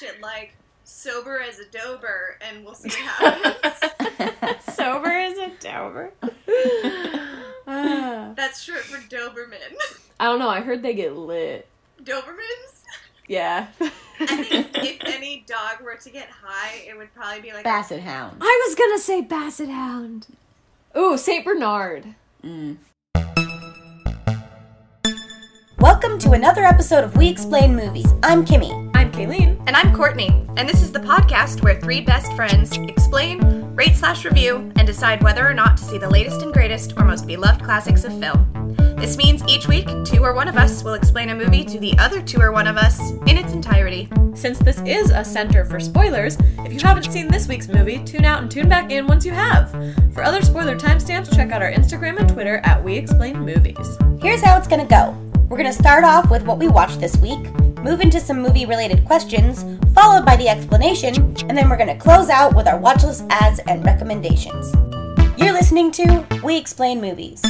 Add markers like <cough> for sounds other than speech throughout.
watch it like sober as a dober, and we'll see what <laughs> happens. Sober as a Dober. <laughs> Ah. That's short for Doberman. I don't know. I heard they get lit. Dobermans. Yeah. I think if, if <laughs> any dog were to get high, it would probably be like Basset Hound. I was gonna say Basset Hound. Ooh, Saint Bernard. Mm. Welcome to another episode of We Explain Movies. I'm Kimmy. I'm Kayleen. And I'm Courtney, and this is the podcast where three best friends explain, rate slash review, and decide whether or not to see the latest and greatest or most beloved classics of film. This means each week, two or one of us will explain a movie to the other two or one of us in its entirety. Since this is a center for spoilers, if you haven't seen this week's movie, tune out and tune back in once you have. For other spoiler timestamps, check out our Instagram and Twitter at We Explain Movies. Here's how it's gonna go. We're gonna start off with what we watched this week, move into some movie related questions, followed by the explanation, and then we're gonna close out with our watch list ads and recommendations. You're listening to We Explain Movies.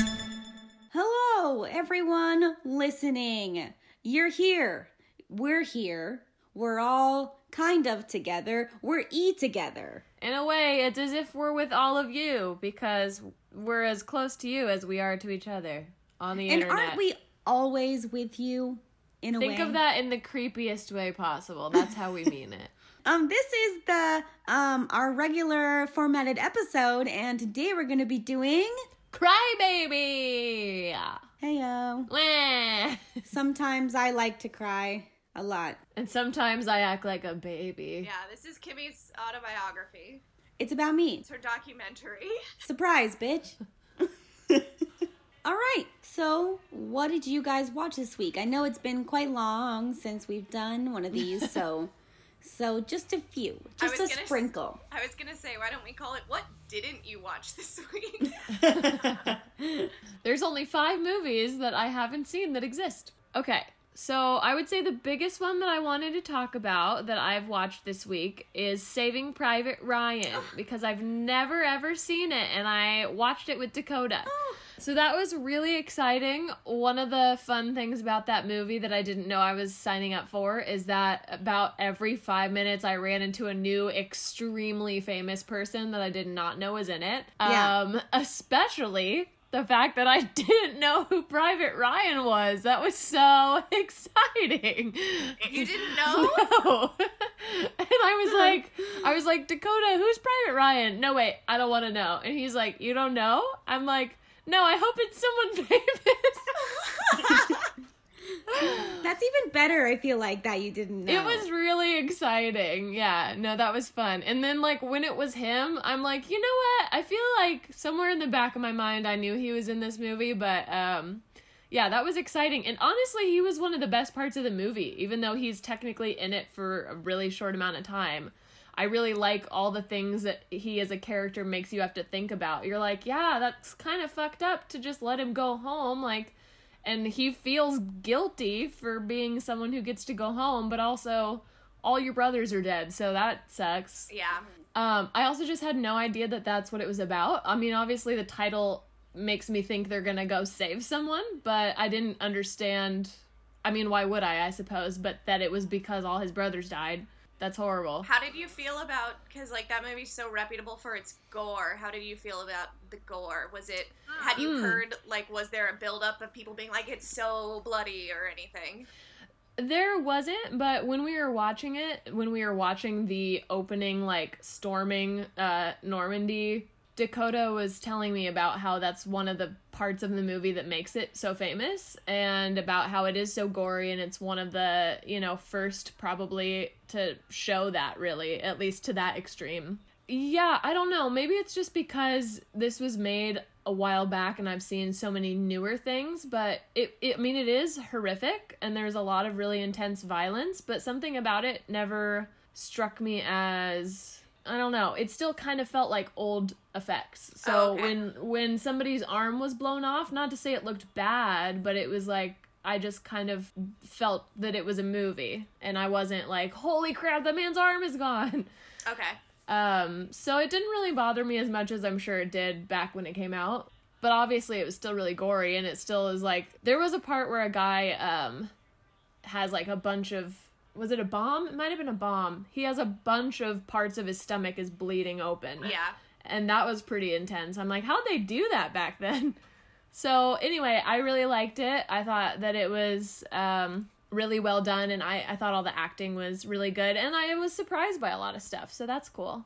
Hello, everyone listening. You're here. We're here. We're all kind of together. We're E together. In a way, it's as if we're with all of you because we're as close to you as we are to each other on the And internet. aren't we always with you in a Think way? Think of that in the creepiest way possible. That's how we mean it. <laughs> Um, this is the um our regular formatted episode, and today we're gonna be doing Cry baby. Heyo. Wah. <laughs> Sometimes I like to cry a lot. And sometimes I act like a baby. Yeah, this is Kimmy's autobiography. It's about me. It's her documentary. Surprise, bitch. <laughs> All right. So, what did you guys watch this week? I know it's been quite long since we've done one of these, so <laughs> so just a few, just a gonna sprinkle. I was gonna say, why don't we call it What Didn't You Watch This Week? <laughs> There's only five movies that I haven't seen that exist. Okay, so I would say the biggest one that I wanted to talk about that I've watched this week is Saving Private Ryan <gasps> because I've never ever seen it and I watched it with Dakota. Oh. So that was really exciting. One of the fun things about that movie that I didn't know I was signing up for is that about every five minutes I ran into a new extremely famous person that I did not know was in it. Yeah. Um, especially the fact that I <laughs> didn't know who Private Ryan was. That was so <laughs> exciting. You didn't know? <laughs> No. and I was like, I was like, Dakota, who's Private Ryan? No, wait, I don't want to know. And he's like, you don't know? I'm like, no, I hope it's someone <laughs> famous. <laughs> That's even better. I feel like that you didn't know. It was really exciting. Yeah, no, that was fun. And then, like, when it was him, I'm like, you know what? I feel like somewhere in the back of my mind, I knew he was in this movie, but, um, yeah, that was exciting. And honestly, he was one of the best parts of the movie, even though he's technically in it for a really short amount of time. I really like all the things that he as a character makes you have to think about. You're like, yeah, that's kind of fucked up to just let him go home. Like, and he feels guilty for being someone who gets to go home, but also all your brothers are dead, so that sucks. yeah. Um, I also just had no idea that that's what it was about. I mean, obviously the title makes me think they're gonna go save someone, but I didn't understand. I mean, why would I? I suppose, but that it was because all his brothers died. That's horrible. How did you feel about because like that movie's so reputable for its gore? How did you feel about the gore? Was it had you Mm. heard like was there a buildup of people being like it's so bloody or anything? There wasn't, but when we were watching it, when we were watching the opening, like storming uh, Normandy, Dakota was telling me about how that's one of the parts of the movie that makes it so famous, and about how it is so gory, and it's one of the you know first probably to show that really, at least to that extreme. Yeah, I don't know. Maybe it's just because this was made a while back and I've seen so many newer things, but it, it I mean it is horrific and there's a lot of really intense violence, but something about it never struck me as I don't know. It still kind of felt like old effects. So Oh, okay. when when somebody's arm was blown off, not to say it looked bad, but it was like I just kind of felt that it was a movie and I wasn't like, "Holy crap, that man's arm is gone." <laughs> Okay. Um, so it didn't really bother me as much as I'm sure it did back when it came out. But obviously it was still really gory and it still is like there was a part where a guy um has like a bunch of was it a bomb? It might have been a bomb. He has a bunch of parts of his stomach is bleeding open. Yeah. And that was pretty intense. I'm like, how'd they do that back then? <laughs> So anyway, I really liked it. I thought that it was um, really well done, and I, I thought all the acting was really good, and I was surprised by a lot of stuff. So that's cool.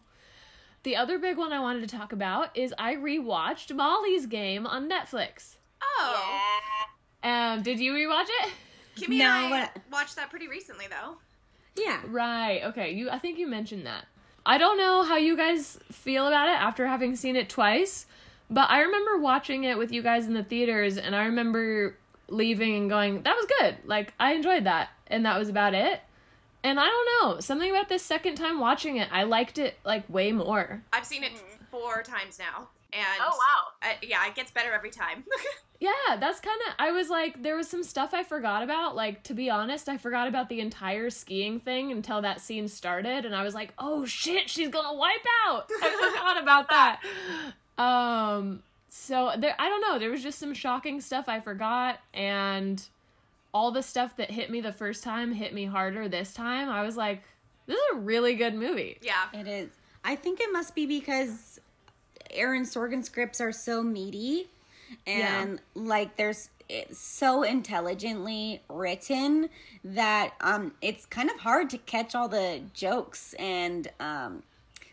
The other big one I wanted to talk about is I rewatched Molly's Game on Netflix. Oh. Um, did you rewatch it? <laughs> Kimmy No, and I but- watched that pretty recently, though. Yeah. Right. Okay. You. I think you mentioned that. I don't know how you guys feel about it after having seen it twice, but I remember watching it with you guys in the theaters, and I remember leaving and going, "That was good. Like I enjoyed that," and that was about it. And I don't know something about this second time watching it. I liked it like way more. I've seen it four times now. And Oh, wow. uh, yeah, it gets better every time. <laughs> Yeah, that's kind of. I was like, there was some stuff I forgot about. Like, to be honest, I forgot about the entire skiing thing until that scene started, and I was like, oh shit, she's gonna wipe out. I <laughs> forgot about that. Um, so there, I don't know. There was just some shocking stuff I forgot, and all the stuff that hit me the first time hit me harder this time. I was like, this is a really good movie. yeah. It is. I think it must be because Aaron Sorkin scripts are so meaty and like there's it's so intelligently written that um it's kind of hard to catch all the jokes and um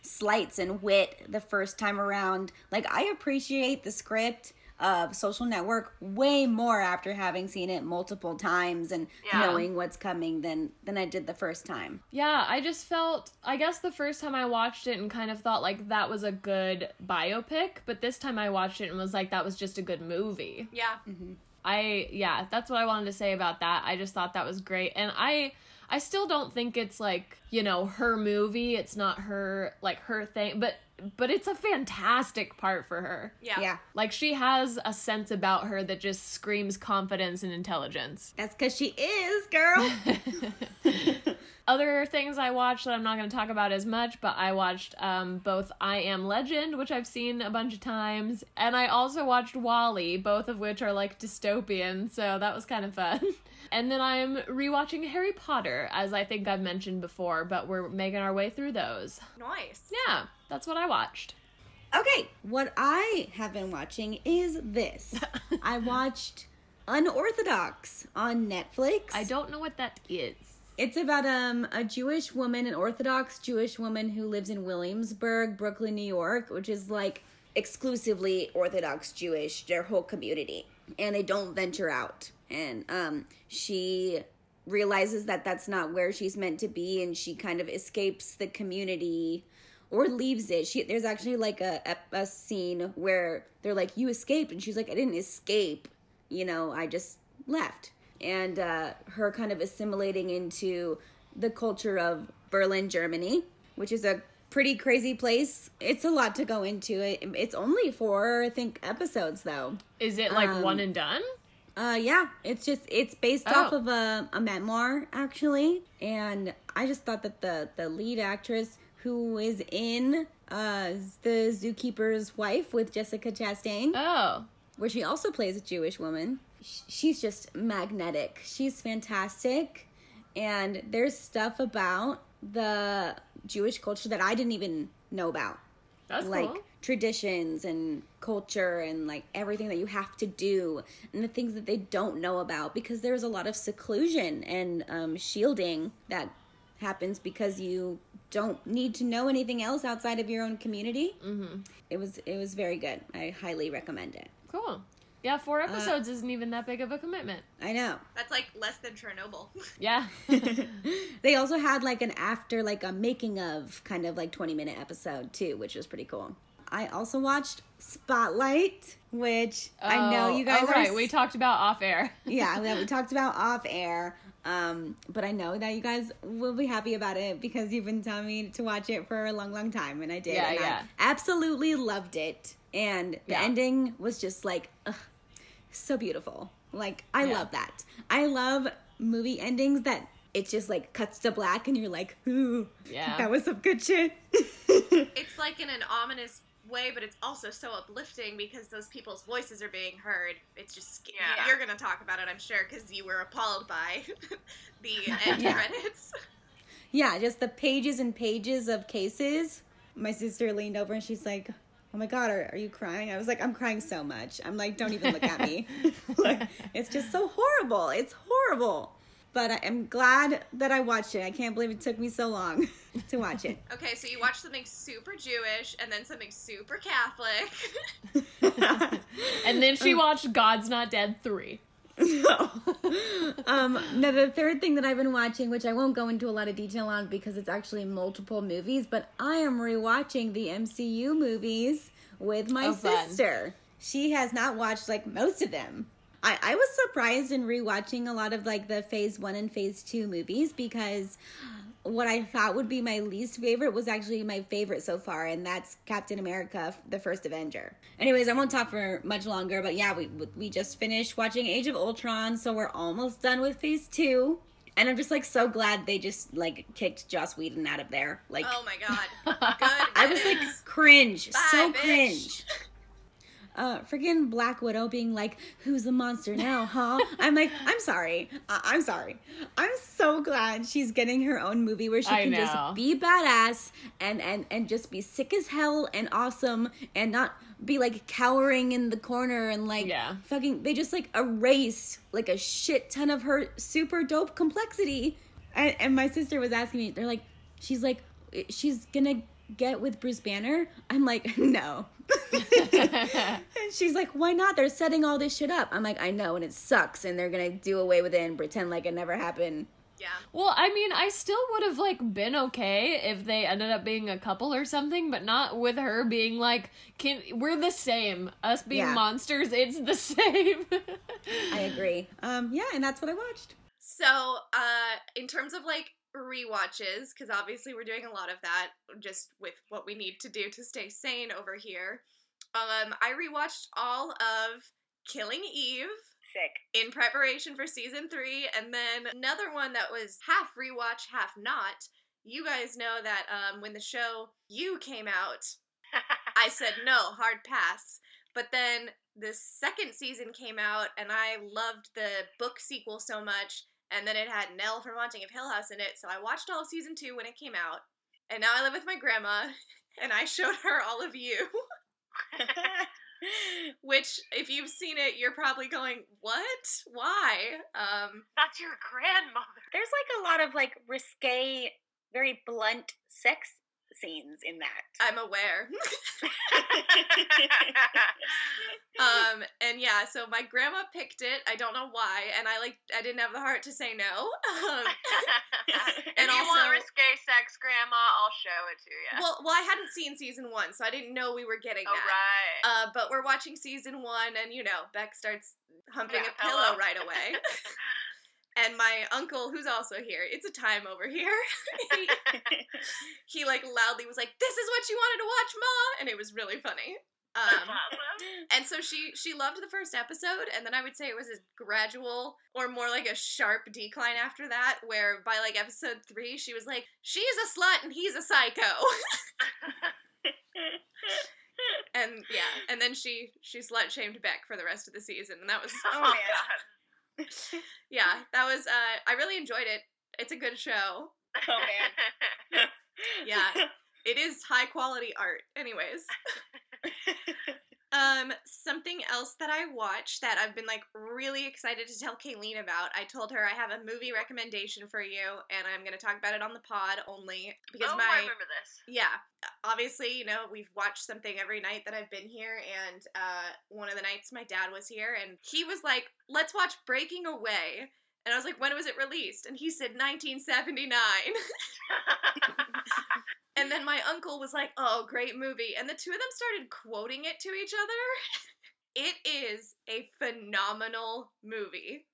slights and wit the first time around. Like I appreciate the script of Social Network way more after having seen it multiple times and Yeah. knowing what's coming than than I did the first time. Yeah, I just felt I guess the first time I watched it and kind of thought like that was a good biopic, but this time I watched it and was like that was just a good movie. Yeah. Mm-hmm. I yeah, that's what I wanted to say about that. I just thought that was great. And I I still don't think it's like, you know, her movie. It's not her like her thing, but but it's a fantastic part for her. Yeah. yeah. Like she has a sense about her that just screams confidence and intelligence. That's because she is, girl. <laughs> <laughs> Other things I watched that I'm not going to talk about as much, but I watched um, both I Am Legend, which I've seen a bunch of times, and I also watched WALL-E, both of which are like dystopian, so that was kind of fun. <laughs> And then I'm rewatching Harry Potter, as I think I've mentioned before, but we're making our way through those. Nice. Yeah, that's what I watched. okay, what I have been watching is this. <laughs> I watched Unorthodox on Netflix. I don't know what that is. It's about um a Jewish woman, an Orthodox Jewish woman who lives in Williamsburg, Brooklyn, New York, which is like exclusively Orthodox Jewish, their whole community, and they don't venture out. And um she realizes that that's not where she's meant to be, and she kind of escapes the community or leaves it. She there's actually like a a, a scene where they're like, "You escaped," and she's like, "I didn't escape. You know, I just left." And uh, her kind of assimilating into the culture of Berlin, Germany, which is a pretty crazy place. It's a lot to go into. It it's only four, I think, episodes though. Is it like Um, one and done? Uh, yeah, it's just it's based Oh. off of a, a memoir actually, and I just thought that the the lead actress who is in uh the zookeeper's wife with Jessica Chastain, Oh. where she also plays a Jewish woman, she's just magnetic. She's fantastic, and there's stuff about the Jewish culture that I didn't even know about That's like cool. traditions and culture and like everything that you have to do and the things that they don't know about because there's a lot of seclusion and um, shielding that happens because you don't need to know anything else outside of your own community. Mm-hmm. It was it was very good. I highly recommend it. Cool. Yeah, four episodes isn't even that big of a commitment. I know. That's like less than Chernobyl. <laughs> Yeah. <laughs> They also had like an after like a making of kind of like 20 minute episode too, which was pretty cool. I also watched Spotlight, which I know you guys Oh, are right. We talked about off air. <laughs> yeah, that we talked about off air. Um, but I know that you guys will be happy about it because you've been telling me to watch it for a long, long time, and I did. Yeah, and yeah. I absolutely loved it, and the Yeah. ending was just like, ugh, so beautiful. Like I Yeah. love that. I love movie endings that it just like cuts to black, and you're like, ooh, Yeah. that was some good shit. <laughs> it's like in an ominous way, but it's also so uplifting because those people's voices are being heard. It's just Yeah. you're gonna talk about it, I'm sure, because you were appalled by <laughs> the end <laughs> Yeah. credits. Yeah, just the pages and pages of cases. My sister leaned over and she's like, "Oh my god, are, are you crying?" I was like, "I'm crying so much." I'm like, "Don't even look at me." <laughs> <laughs> like, it's just so horrible. It's horrible. But I am glad that I watched it. I can't believe it took me so long <laughs> to watch it. Okay, so you watched something super Jewish and then something super Catholic. And then she uh. watched God's Not Dead 3. <laughs> <laughs> um, now the third thing that I've been watching, which I won't go into a lot of detail on because it's actually multiple movies, but I am rewatching the MCU movies with my Oh, fun. sister. She has not watched like most of them. I, I was surprised in rewatching a lot of like the phase one and phase two movies because what I thought would be my least favorite was actually my favorite so far, and that's Captain America: The First Avenger. Anyways, I won't talk for much longer, but yeah, we we just finished watching Age of Ultron, so we're almost done with Phase Two, and I'm just like so glad they just like kicked Joss Whedon out of there. Like, Oh my god. <laughs> Good. I was like cringe, so bitch. cringe. <laughs> Uh, freaking Black Widow being like, "Who's the monster now, huh?" I'm like, I'm sorry, I- I'm sorry. I'm so glad she's getting her own movie where she I can know. just be badass and and and just be sick as hell and awesome and not be like cowering in the corner and like Yeah. fucking. They just like erased like a shit ton of her super dope complexity. And, and my sister was asking me, they're like, she's like, she's gonna get with Bruce Banner. I'm like, <laughs> no. <laughs> and she's like, why not? They're setting all this shit up. I'm like, I know, and it sucks, and they're gonna do away with it and pretend like it never happened. Yeah. Well, I mean, I still would have like been okay if they ended up being a couple or something, but not with her being like, "Can we're the same? Us being Yeah. monsters, it's the <laughs> same." I agree. Um, yeah, and that's what I watched. So, uh, in terms of like rewatches, because obviously we're doing a lot of that just with what we need to do to stay sane over here. Um, I rewatched all of Killing Eve Sick. in preparation for season three, and then another one that was half rewatch, half not. You guys know that um, when the show You came out, <laughs> I said no, hard pass. But then the second season came out, and I loved the book sequel so much, and then it had Nell from Haunting of Hill House in it, so I watched all of season two when it came out. And now I live with my grandma, <laughs> and I showed her all of you. <laughs> <laughs> Which, if you've seen it, you're probably going, "What? Why?" Um, That's your grandmother. There's like a lot of like risque, very blunt sex scenes in that. I'm aware. <laughs> <laughs> um, and yeah, so my grandma picked it. I don't know why, and I like I didn't have the heart to say no. <laughs> Um, if And you also- want risque sex, Grandma, I'll show it to you. Well, well, I hadn't seen season one, so I didn't know we were getting oh, that. right. Uh, but we're watching season one, and you know, Beck starts humping Yeah, a pillow pillow. right away. And my uncle, who's also here, it's a time over here. <laughs> he, <laughs> he like loudly was like, "This is what you wanted to watch, Ma," and it was really funny. Um, <laughs> and so she she loved the first episode, and then I would say it was a gradual or more like a sharp decline after that, where by like episode three, she was like, "She's a slut and he's a psycho." and yeah, and then she she slut shamed Beck for the rest of the season, and that was Oh, man. <laughs> Yeah, that was uh I really enjoyed it. It's a good show. Oh man. <laughs> Yeah, it is high quality art. Anyways, <laughs> um, something else that I watched that I've been like really excited to tell Kayleen about. I told her I have a movie recommendation for you, and I'm gonna talk about it on the pod only because oh, my I remember this. yeah obviously you know we've watched something every night that i've been here and uh one of the nights my dad was here and he was like let's watch breaking away and i was like when was it released? And he said 1979 <laughs> and then my uncle was like oh great movie. And the two of them started quoting it to each other. <laughs> It is a phenomenal movie.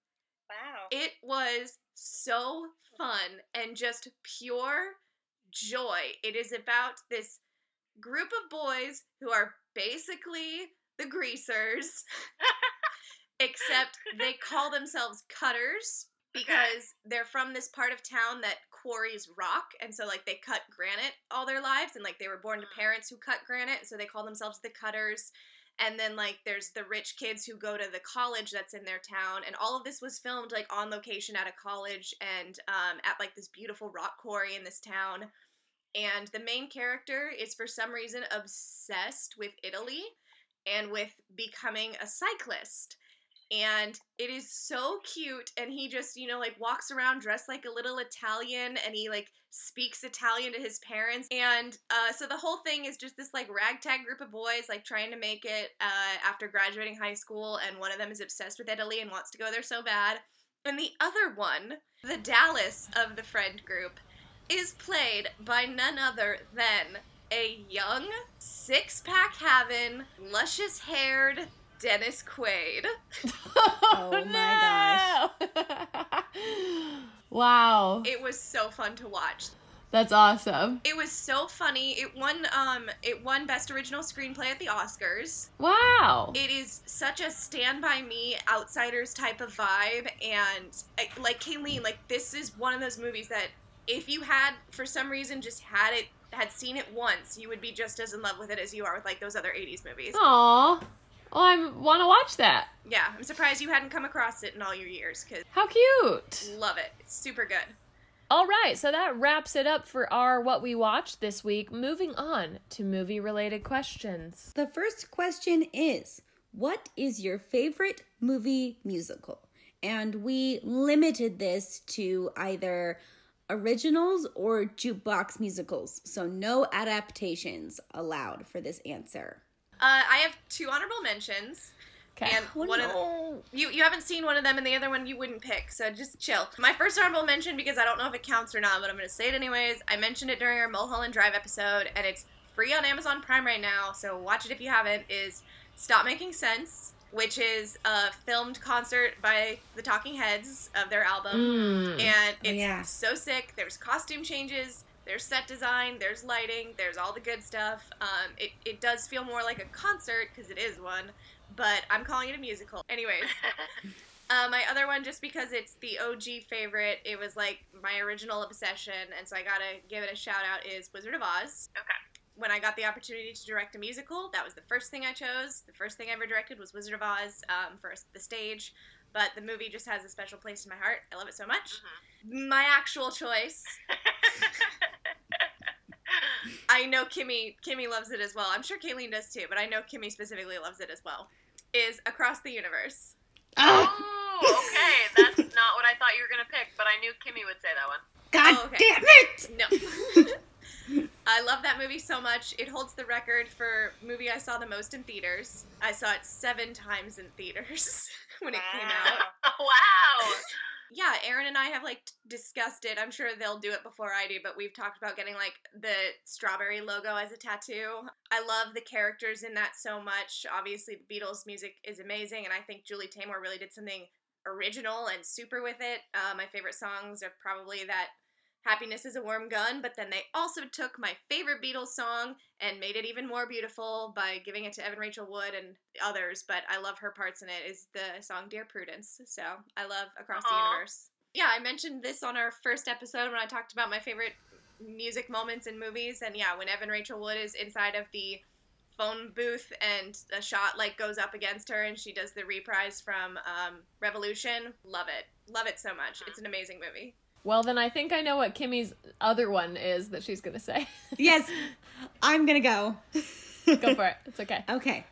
Wow. it was so fun and just pure joy. It is about this group of boys who are basically the greasers, <laughs> except they call themselves cutters because they're from this part of town that quarries rock and so like they cut granite all their lives and like they were born to Mm. parents who cut granite so they call themselves the cutters. And then like there's the rich kids who go to the college that's in their town and all of this was filmed like on location at a college and um, at like this beautiful rock quarry in this town. And the main character is for some reason obsessed with italy and with becoming a cyclist and it is so cute and he just you know like walks around dressed like a little italian and he like speaks italian to his parents and uh, so the whole thing is just this like ragtag group of boys like trying to make it uh, after graduating high school and one of them is obsessed with italy and wants to go there so bad and the other one the dallas of the friend group is played by none other than a young six-pack having luscious haired dennis quaid <laughs> Oh my gosh. <laughs> wow. It was so fun to watch. That's awesome. It was so funny. It won um it won best original screenplay at the Oscars. Wow. It is such a stand by me outsiders type of vibe and like Kayleen, like this is one of those movies that if you had for some reason just had it had seen it once, you would be just as in love with it as you are with like those other 80s movies. Aw. Well, I want to watch that. Yeah, I'm surprised you hadn't come across it in all your years cuz How cute. love it. It's super good. All right, so that wraps it up for our what we watched this week. Moving on to movie related questions. The first question is What is your favorite movie musical? And we limited this to either originals or jukebox musicals. So no adaptations allowed for this answer. Uh, I have two honorable mentions. Okay. And one of the, you you haven't seen one of them, and the other one you wouldn't pick, so just chill. My first honorable mention, because I don't know if it counts or not, but I'm gonna say it anyways. I mentioned it during our Mulholland Drive episode, and it's free on Amazon Prime right now, so watch it if you haven't. Is Stop Making Sense, which is a filmed concert by the Talking Heads of their album, Mm. and it's yeah. so sick. There's costume changes. There's set design, there's lighting, there's all the good stuff. Um, it, it does feel more like a concert because it is one, but I'm calling it a musical. Anyways, <laughs> uh, my other one, just because it's the OG favorite, it was like my original obsession, and so I gotta give it a shout out, is Wizard of Oz. Okay. When I got the opportunity to direct a musical, that was the first thing I chose. The first thing I ever directed was Wizard of Oz um, for the stage, but the movie just has a special place in my heart. I love it so much. My actual choice <laughs> I know Kimmy Kimmy loves it as well. I'm sure Kayleen does too, but I know Kimmy specifically loves it as well. Is Across the Universe. Ah, oh, okay. That's not what I thought you were gonna pick, but I knew Kimmy would say that one. God Oh, okay. damn it! No. <laughs> I love that movie so much. It holds the record for movie I saw the most in theaters. I saw it seven times in theaters <laughs> when it came out. wow. <laughs> Yeah, Aaron and I have like discussed it. I'm sure they'll do it before I do, but we've talked about getting like the strawberry logo as a tattoo. I love the characters in that so much. Obviously, the Beatles music is amazing, and I think Julie Taymor really did something original and super with it. Uh, my favorite songs are probably that Happiness is a Warm Gun, but then they also took my favorite Beatles song and made it even more beautiful by giving it to Evan Rachel Wood and others, but I love her parts in it is the song Dear Prudence. So I love Across the Universe. Yeah, I mentioned this on our first episode when I talked about my favorite music moments in movies, and yeah, when Evan Rachel Wood is inside of the phone booth and a shot like goes up against her and she does the reprise from um, Revolution. Love it. Love it so much. It's an amazing movie. Well, then I think I know what Kimmy's other one is that she's going to say. <laughs> Yes, I'm gonna go. Go for it. It's okay. Okay.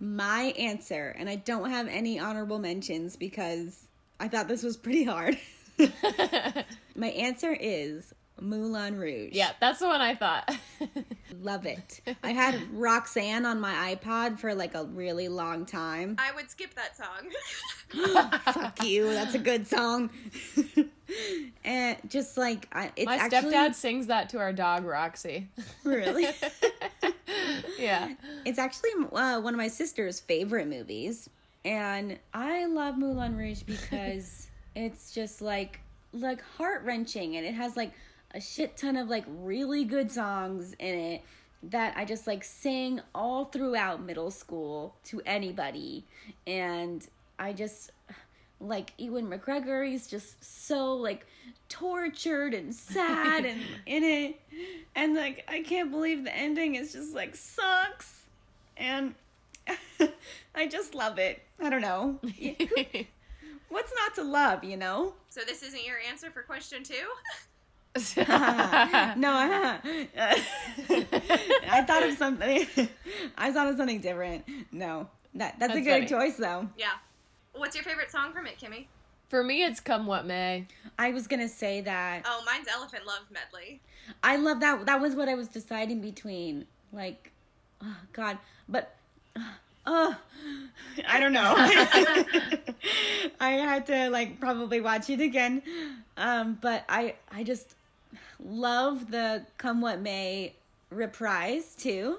My answer, and I don't have any honorable mentions because I thought this was pretty hard. <laughs> My answer is Moulin Rouge. yeah, that's the one I thought. <laughs> Love it. I had Roxanne on my iPod for like a really long time. I would skip that song. <laughs> <laughs> Fuck you. That's a good song. and just like I, it's My actually stepdad sings that to our dog, Roxy. really. yeah. It's actually uh, one of my sister's favorite movies, and I love Moulin Rouge because it's just like like heart wrenching, and it has like a shit ton of like really good songs in it that I just like sing all throughout middle school to anybody, and I just like Ewan McGregor, he's just so like tortured and sad and <laughs> in it. And like I can't believe the ending is just like sucks. And <laughs> I just love it. I don't know. <laughs> What's not to love, you know? So this isn't your answer for question two? <laughs> no, I, <laughs> I thought of something. <laughs> I thought of something different. No, that that's, a good funny. choice though. Yeah. What's your favorite song from it, Kimmy? For me, it's Come What May. I was gonna say that. Oh, mine's Elephant Love Medley. I love that. That was what I was deciding between. Like, oh God, but. Uh, I don't know. I had to like probably watch it again, um, but I I just love the "Come What May" reprise too.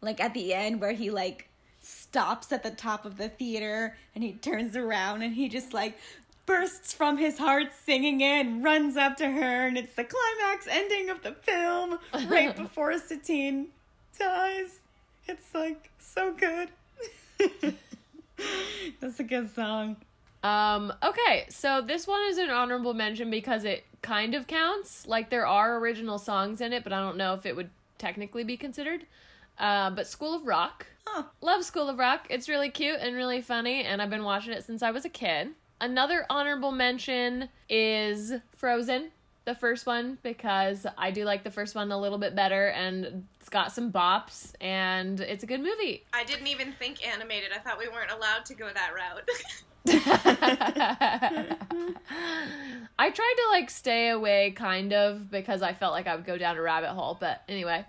Like at the end where he like stops at the top of the theater and he turns around and he just like bursts from his heart singing it and runs up to her and it's the climax ending of the film <laughs> right before Satine dies. It's like so good. <laughs> That's a good song. Um, okay, so this one is an honorable mention because it kind of counts. Like there are original songs in it, but I don't know if it would technically be considered. Uh, but School of Rock. Oh. Love School of Rock. It's really cute and really funny, and I've been watching it since I was a kid. Another honorable mention is Frozen, the first one, because I do like the first one a little bit better, and it's got some bops, and it's a good movie. I didn't even think animated. I thought we weren't allowed to go that route. <laughs> I tried to like stay away kind of because I felt like I would go down a rabbit hole, but anyway.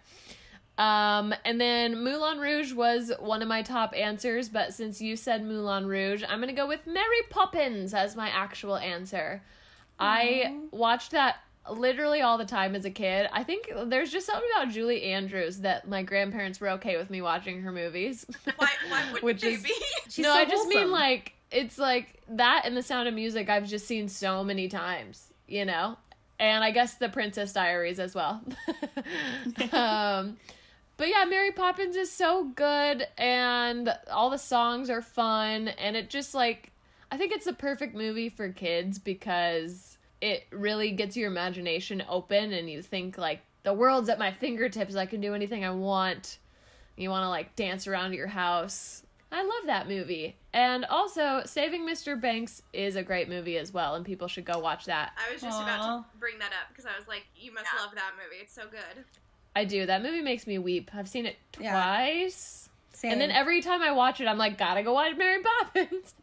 Um, and then Moulin Rouge was one of my top answers, but since you said Moulin Rouge, I'm gonna go with Mary Poppins as my actual answer. I watched that literally all the time as a kid. I think there's just something about Julie Andrews that my grandparents were okay with me watching her movies. why, why wouldn't <laughs> Which they is- be? She's no, so I just mean like it's like that and the Sound of Music. I've just seen so many times, you know, and I guess the Princess Diaries as well. <laughs> <laughs> um, but yeah, Mary Poppins is so good, and all the songs are fun, and it just like I think it's the perfect movie for kids because it really gets your imagination open, and you think like the world's at my fingertips. I can do anything I want. You want to like dance around your house. I love that movie. And also, Saving Mr. Banks is a great movie as well, and people should go watch that. I was just about to bring that up because I was like, you must Yeah. love that movie. It's so good. I do. That movie makes me weep. I've seen it Yeah. twice. Same. And then every time I watch it, I'm like, gotta go watch Mary Poppins.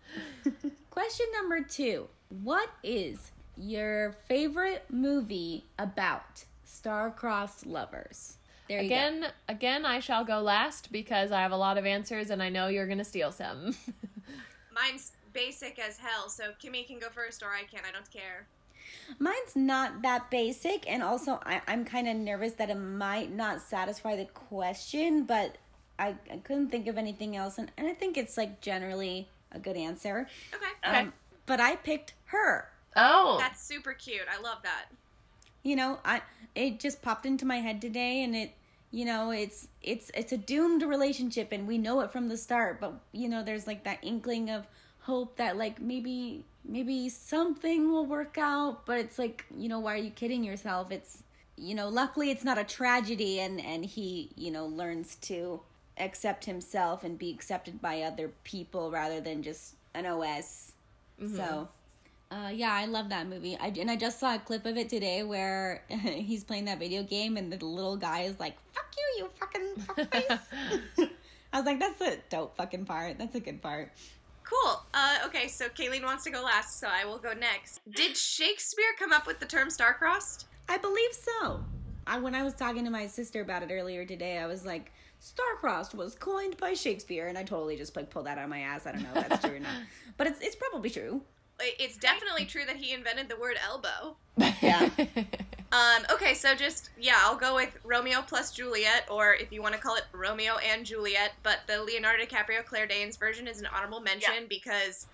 <laughs> Question number two What is your favorite movie about star-crossed lovers? There you go. Again, again, I shall go last because I have a lot of answers and I know you're gonna steal some. <laughs> Mine's basic as hell, so Kimmy can go first or I can. I don't care. Mine's not that basic, and also I, I'm kind of nervous that it might not satisfy the question, but I, I couldn't think of anything else, and, and I think it's like generally a good answer. Okay. Okay. Um, but I picked her. oh, That's super cute. I love that. You know, I it just popped into my head today, and it you know it's it's it's a doomed relationship, and we know it from the start. But you know, there's like that inkling of hope that like maybe maybe something will work out but it's like you know why are you kidding yourself it's you know luckily it's not a tragedy and and he you know learns to accept himself and be accepted by other people rather than just an os so mm-hmm. Uh, yeah, I love that movie. I, and I just saw a clip of it today where <laughs> he's playing that video game and the little guy is like, fuck you, you fucking fuckface. <laughs> I was like, that's a dope fucking part. That's a good part. Cool. Uh, okay, so Kayleen wants to go last, so I will go next. Did Shakespeare come up with the term star-crossed? I believe so. I, when I was talking to my sister about it earlier today, I was like, star-crossed was coined by Shakespeare. And I totally just like pulled that out of my ass. I don't know if that's true or not. <laughs> But it's, it's probably true. It- It's definitely true that he invented the word elbow. Yeah. <laughs> Um, okay, so just yeah, I'll go with Romeo plus Juliet, or if you want to call it Romeo and Juliet. But the Leonardo DiCaprio Claire Danes version is an honorable mention because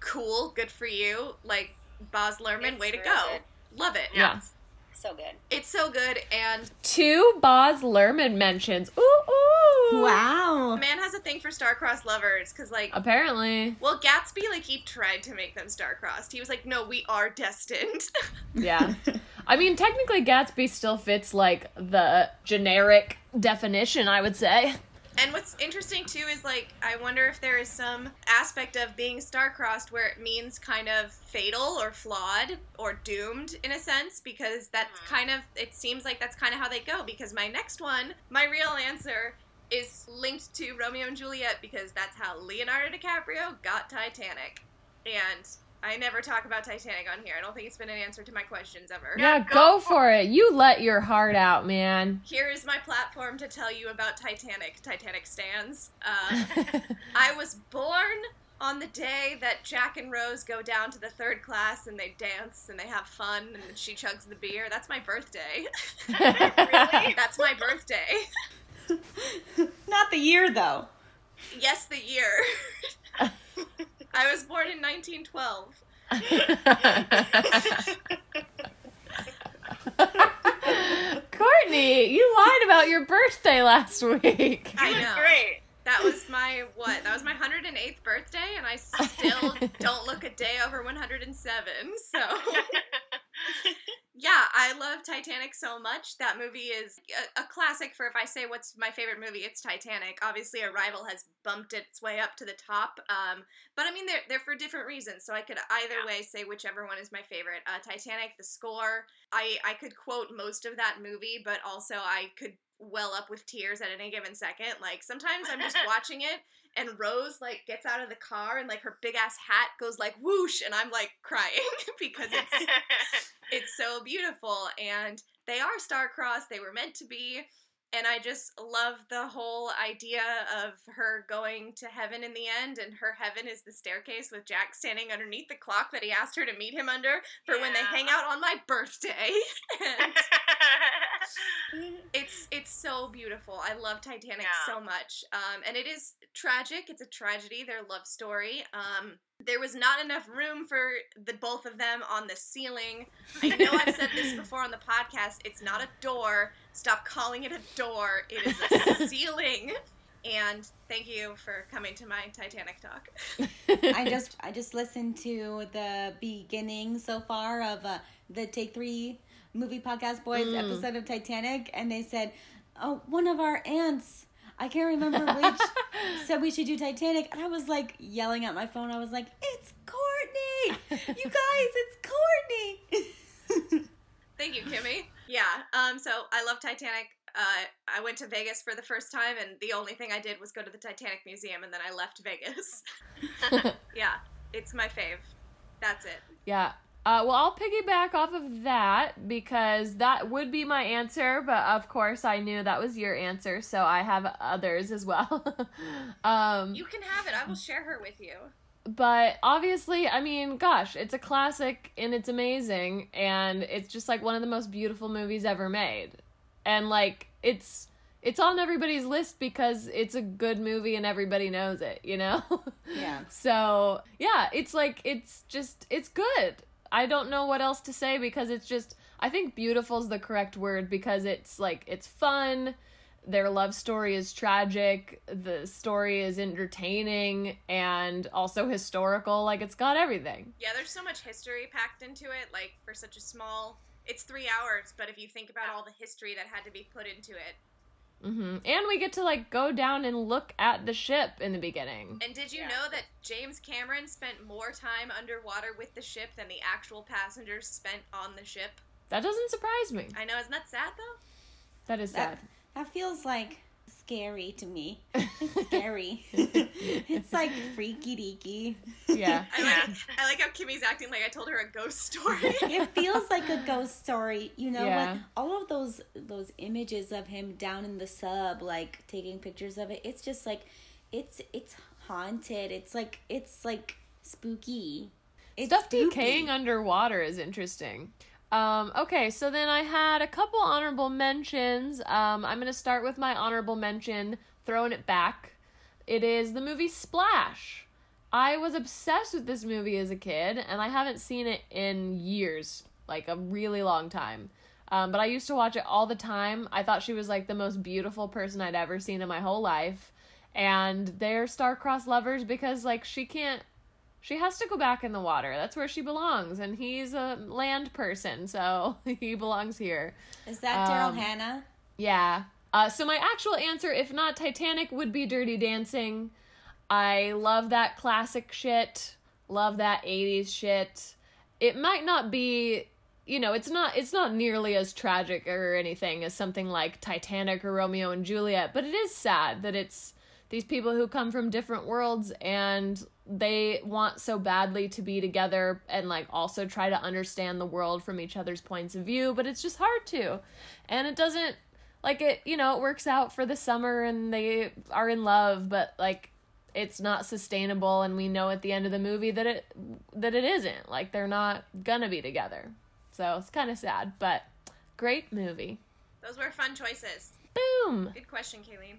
cool, good for you. Like Baz Luhrmann, It's way to go, good. love it. Yeah. So good. It's so good, and Two Baz Luhrmann mentions. Ooh, ooh. Wow. man has a thing for star-crossed lovers because, like, Apparently. well, Gatsby, like, he tried to make them star-crossed. He was like, "No, we are destined." <laughs> Yeah. <laughs> I mean, technically, Gatsby still fits like the generic definition, I would say. And what's interesting too is like I wonder if there is some aspect of being star-crossed where it means kind of fatal or flawed or doomed in a sense because that's hmm. kind of it seems like that's kind of how they go because my next one, my real answer is linked to Romeo and Juliet because that's how Leonardo DiCaprio got Titanic. And I never talk about Titanic on here. I don't think it's been an answer to my questions ever. Yeah, go for it. You let your heart out, man. Here is my platform to tell you about Titanic. Titanic stands. Uh, <laughs> I was born on the day that Jack and Rose go down to the third class and they dance and they have fun and she chugs the beer. That's my birthday. <laughs> Really? That's my birthday. Not the year though. Yes, the year. <laughs> I was born in 1912. <laughs> Courtney, you lied about your birthday last week. I know. Great. That was my what? That was my 108th birthday, and I still <laughs> don't look a day over 107. So <laughs> yeah, I love Titanic so much. That movie is a, a classic for if I say what's my favorite movie, it's Titanic. Obviously, Arrival has bumped its way up to the top. Um, but I mean, they're they're for different reasons. So I could either way say whichever one is my favorite. Uh, Titanic, the score. I I could quote most of that movie, but also I could well up with tears at any given second. Like sometimes I'm just <laughs> watching it and Rose like gets out of the car and like her big ass hat goes like whoosh and I'm like crying <laughs> because it's <laughs> it's so beautiful and they are star-crossed they were meant to be and i just love the whole idea of her going to heaven in the end and her heaven is the staircase with jack standing underneath the clock that he asked her to meet him under for when they hang out on my birthday. <laughs> And <laughs> it's it's so beautiful i love titanic Yeah. so much um, and it is tragic it's a tragedy their love story um, there was not enough room for the both of them on the ceiling I know I've said this <laughs> before on the podcast. It's not a door. Stop calling it a door. It is a <laughs> ceiling. And thank you for coming to my Titanic talk. I just I just listened to the beginning so far of uh, the Take Three movie podcast boys Mm. episode of Titanic, and they said, "Oh, one of our aunts." I can't remember which <laughs> said we should do Titanic, and I was like yelling at my phone. I was like, "It's Courtney! You guys, it's Courtney!" <laughs> Thank you, Kimmy. Yeah. Um. So I love Titanic. Uh, I went to Vegas for the first time, and the only thing I did was go to the Titanic Museum, and then I left Vegas. <laughs> yeah, it's my fave. That's it. Yeah. Uh, well, I'll piggyback off of that because that would be my answer, but of course I knew that was your answer, so I have others as well. <laughs> um, You can have it. I will share her with you. but obviously, I mean, gosh, it's a classic and it's amazing, and it's just like one of the most beautiful movies ever made, and like it's it's on everybody's list because it's a good movie and everybody knows it, you know. <laughs> Yeah. So yeah, it's like it's just it's good. I don't know what else to say because it's just I think beautiful is the correct word because it's like it's fun. Their love story is tragic. The story is entertaining and also historical. Like it's got everything. Yeah, there's so much history packed into it, like for such a small. It's three hours, but if you think about all the history that had to be put into it. Hmm And we get to like go down and look at the ship in the beginning. And did you Yeah. know that James Cameron spent more time underwater with the ship than the actual passengers spent on the ship? That doesn't surprise me. I know, isn't that sad though? That is sad. That that feels like scary to me. <laughs> It's scary. <laughs> it's like freaky deaky. Yeah. I like, I like how Kimmy's acting like I told her a ghost story. <laughs> it feels like a ghost story you know Yeah. like all of those those images of him down in the sub like taking pictures of it it's just like it's it's haunted it's like it's like spooky it's Stuff spooky. decaying underwater is interesting. Um, okay, so then I had a couple honorable mentions. Um, I'm going to start with my honorable mention, throwing it back. It is the movie Splash. I was obsessed with this movie as a kid, and I haven't seen it in years like a really long time. Um, but I used to watch it all the time. I thought she was like the most beautiful person I'd ever seen in my whole life. And they're star-crossed lovers because like she can't she has to go back in the water. That's where she belongs. And he's a land person, so <laughs> he belongs here. Is that Daryl Um, Hannah? Yeah. Uh, so my actual answer, if not Titanic, would be Dirty Dancing. I love that classic shit. Love that 80s shit. It might not be, you know, it's not it's not nearly as tragic or anything as something like Titanic or Romeo and Juliet, but it is sad that it's these people who come from different worlds and they want so badly to be together and like also try to understand the world from each other's points of view, but it's just hard to. And it doesn't like it, you know, it works out for the summer and they are in love, but like it's not sustainable and we know at the end of the movie that it that it isn't. Like they're not gonna be together. So it's kind of sad, but great movie. Those were fun choices. Boom. Good question, Kayleen.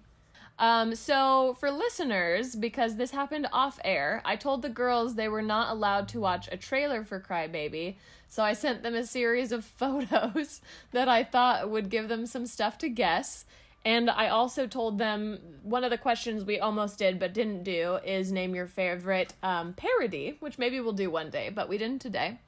Um, so for listeners, because this happened off air, I told the girls they were not allowed to watch a trailer for Crybaby. So I sent them a series of <laughs> photos that I thought would give them some stuff to guess. And I also told them one of the questions we almost did but didn't do is name your favorite um, parody, which maybe we'll do one day, but we didn't today.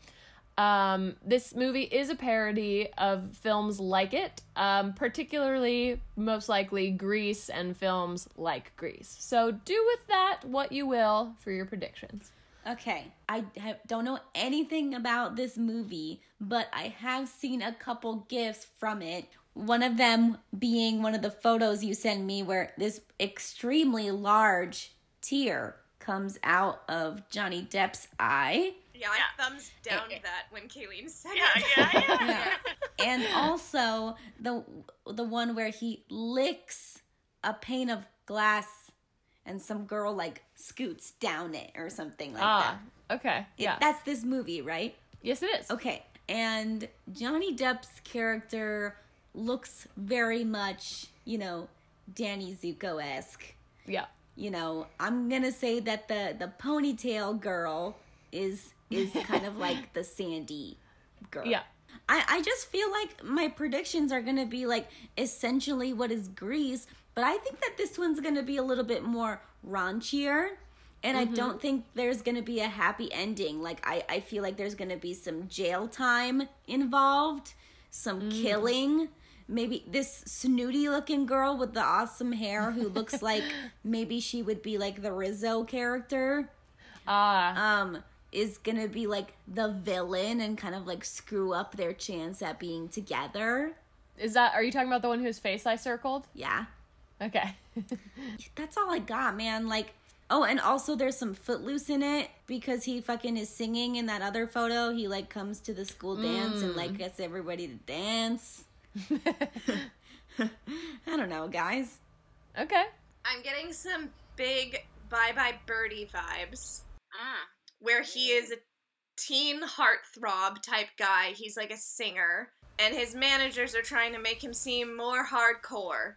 Um, this movie is a parody of films like it, um, particularly, most likely, Grease and films like Grease. So do with that what you will for your predictions. Okay, I don't know anything about this movie, but I have seen a couple gifs from it. One of them being one of the photos you sent me where this extremely large tear comes out of Johnny Depp's eye. Yeah, I Yeah. thumbs down that when Kayleen said Yeah, it. yeah, yeah. <laughs> Yeah. <laughs> and also the the one where he licks a pane of glass and some girl like scoots down it or something like Ah, that. okay. It- Yeah. That's this movie, right? yes, it is. Okay. And Johnny Depp's character looks very much, you know, Danny Zuko esque. Yeah. You know, I'm gonna say that the the ponytail girl is is kind of like <laughs> the Sandy girl. Yeah. I, I just feel like my predictions are gonna be like essentially what is Grease, but I think that this one's gonna be a little bit more raunchier. And I don't think there's gonna be a happy ending. Like I, I feel like there's gonna be some jail time involved, some killing. Maybe this snooty looking girl with the awesome hair who looks <laughs> like maybe she would be like the Rizzo character Ah, um is gonna be like the villain and kind of like screw up their chance at being together. is that, are you talking about the one whose face I circled? Yeah. Okay. <laughs> That's all I got, man. Like oh, and also there's some footloose in it because he fucking is singing in that other photo. He like comes to the school dance and like gets everybody to dance. <laughs> I don't know, guys. okay. I'm getting some big Bye Bye Birdie vibes Mm. Where he is a teen heartthrob type guy. He's like a singer, and his managers are trying to make him seem more hardcore.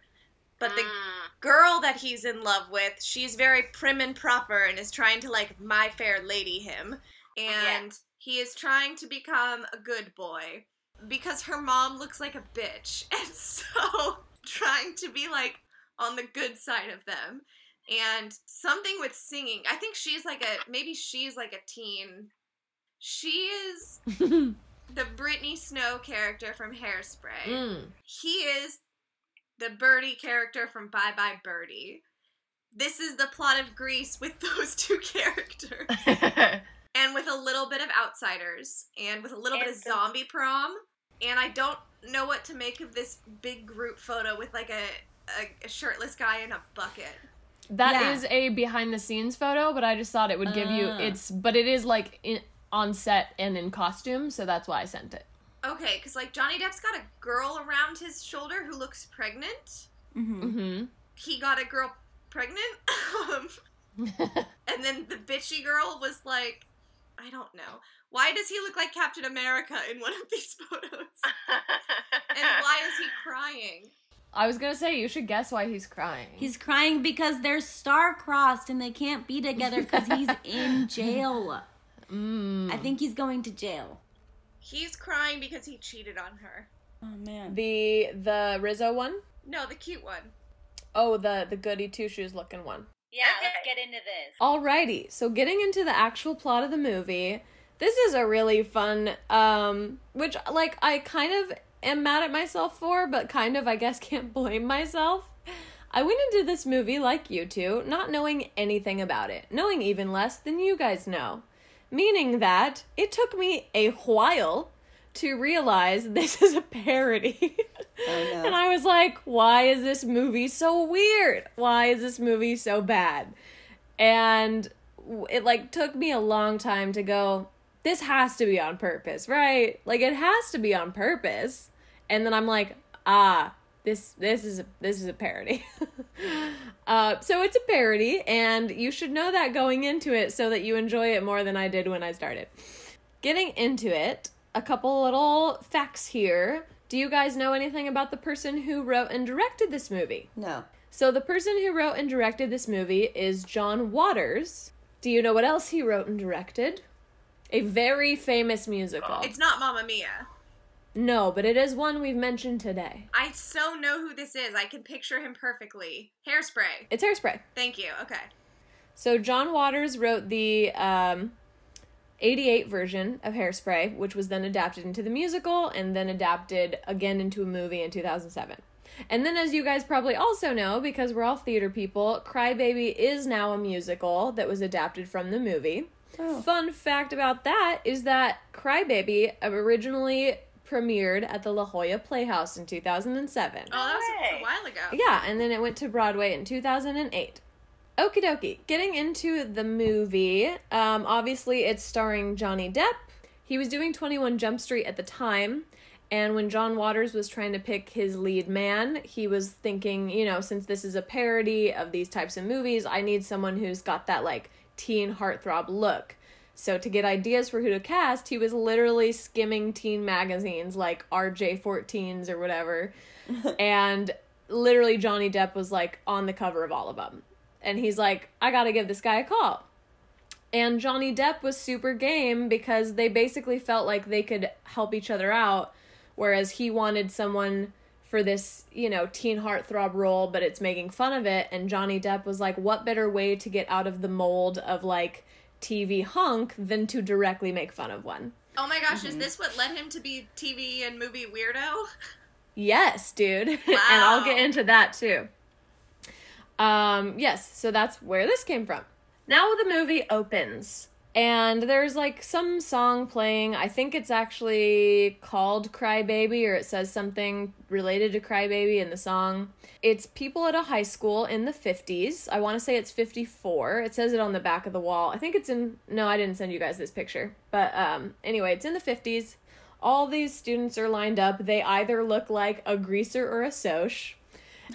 But the Mm. girl that he's in love with, she's very prim and proper and is trying to like my fair lady him. And he is trying to become a good boy because her mom looks like a bitch. <laughs> And so trying to be like on the good side of them. And something with singing. I think she's like a maybe she's like a teen. She is <laughs> the Brittany Snow character from Hairspray Mm. he is the Birdie character from Bye Bye Birdie. This is the plot of Grease with <laughs> those two characters. <laughs> and with a little bit of Outsiders. And with a little bit of Zombie Prom. And I don't know what to make of this big group photo with like a, a, a shirtless guy in a bucket. That is Yeah. a behind the scenes photo, but I just thought it would give you Ah. it's but it is like in, on set and in costume, so that's why I sent it. Okay, because like Johnny Depp's got a girl around his shoulder who looks pregnant. Mm-hmm. Mhm. He got a girl pregnant. um, <laughs> <laughs> And then the bitchy girl was like, I don't know. Why does he look like Captain America in one of these <laughs> photos? And why is he crying? I was going to say you should guess why he's crying. He's crying because they're star-crossed and they can't be together because he's <laughs> in jail. mm. I think he's going to jail. He's crying because he cheated on her. Oh man. The the Rizzo one? No, the cute one. Oh, the the goody two shoes looking one. Yeah, let's get into this. Alrighty, so getting into the actual plot of the movie, this is a really fun, um, which like I kind of am mad at myself for, but kind of I guess <laughs> can't blame myself. I went into this movie like you two, not knowing anything about it, knowing even less than you guys know, meaning that it took me a while to realize <laughs> this is a parody. <laughs> Oh, no. and I was like, why is this movie so weird? Why is this movie so bad? And it like took me a long time to go, this has to be on purpose, right? Like it has to be on purpose. And then I'm like, ah, this this is a, this is a parody. <laughs> uh, so it's a parody, and you should know that going into it so that you enjoy it more than I did when I started. Getting into it, a couple little facts here. Do you guys know anything about the person who wrote and directed this movie? No. So the person who wrote and directed this movie is John Waters. Do you know what else he wrote and directed? A very famous musical. It's not Mamma Mia. No, but it is one we've mentioned today. I so know who this is. I can picture him perfectly. Hairspray. It's Hairspray. Thank you. Okay. So John Waters wrote the um, 88 version of Hairspray, which was then adapted into the musical and then adapted again into a movie in 2007. And then, as you guys probably also know, because we're all theater people, Crybaby is now a musical that was adapted from the movie. Oh. Fun fact about that is that Crybaby originally premiered at the La Jolla Playhouse in 2007. Oh, that was a, while ago. Yeah, and then it went to Broadway in 2008. Okie dokie. Getting into the movie, um, obviously it's starring Johnny Depp. He was doing 21 Jump Street at the time, and when John Waters was trying to pick his lead man, he was thinking, you know, since this is a parody of these types of movies, I need someone who's got that like teen heartthrob look. So to get ideas for who to cast, he was literally skimming teen magazines like RJ14s or whatever. <laughs> and literally Johnny Depp was like on the cover of all of them. And he's like, I got to give this guy a call. And Johnny Depp was super game because they basically felt like they could help each other out whereas he wanted someone for this, you know, teen heartthrob role, but it's making fun of it. And Johnny Depp was like, what better way to get out of the mold of like TV hunk than to directly make fun of one? Oh my gosh, is this what led him to be TV and movie weirdo? Yes, dude. <laughs> and I'll get into that too. Um, yes, so that's where this came from. Now the movie opens. And there's like some song playing. I think it's actually called Cry Baby or it says something related to Cry Baby in the song. It's people at a high school in the 50s. I want to say it's 54. It says it on the back of the wall. I think it's in No, I didn't send you guys this picture. But um anyway, it's in the 50s. All these students are lined up. They either look like a greaser or a Soc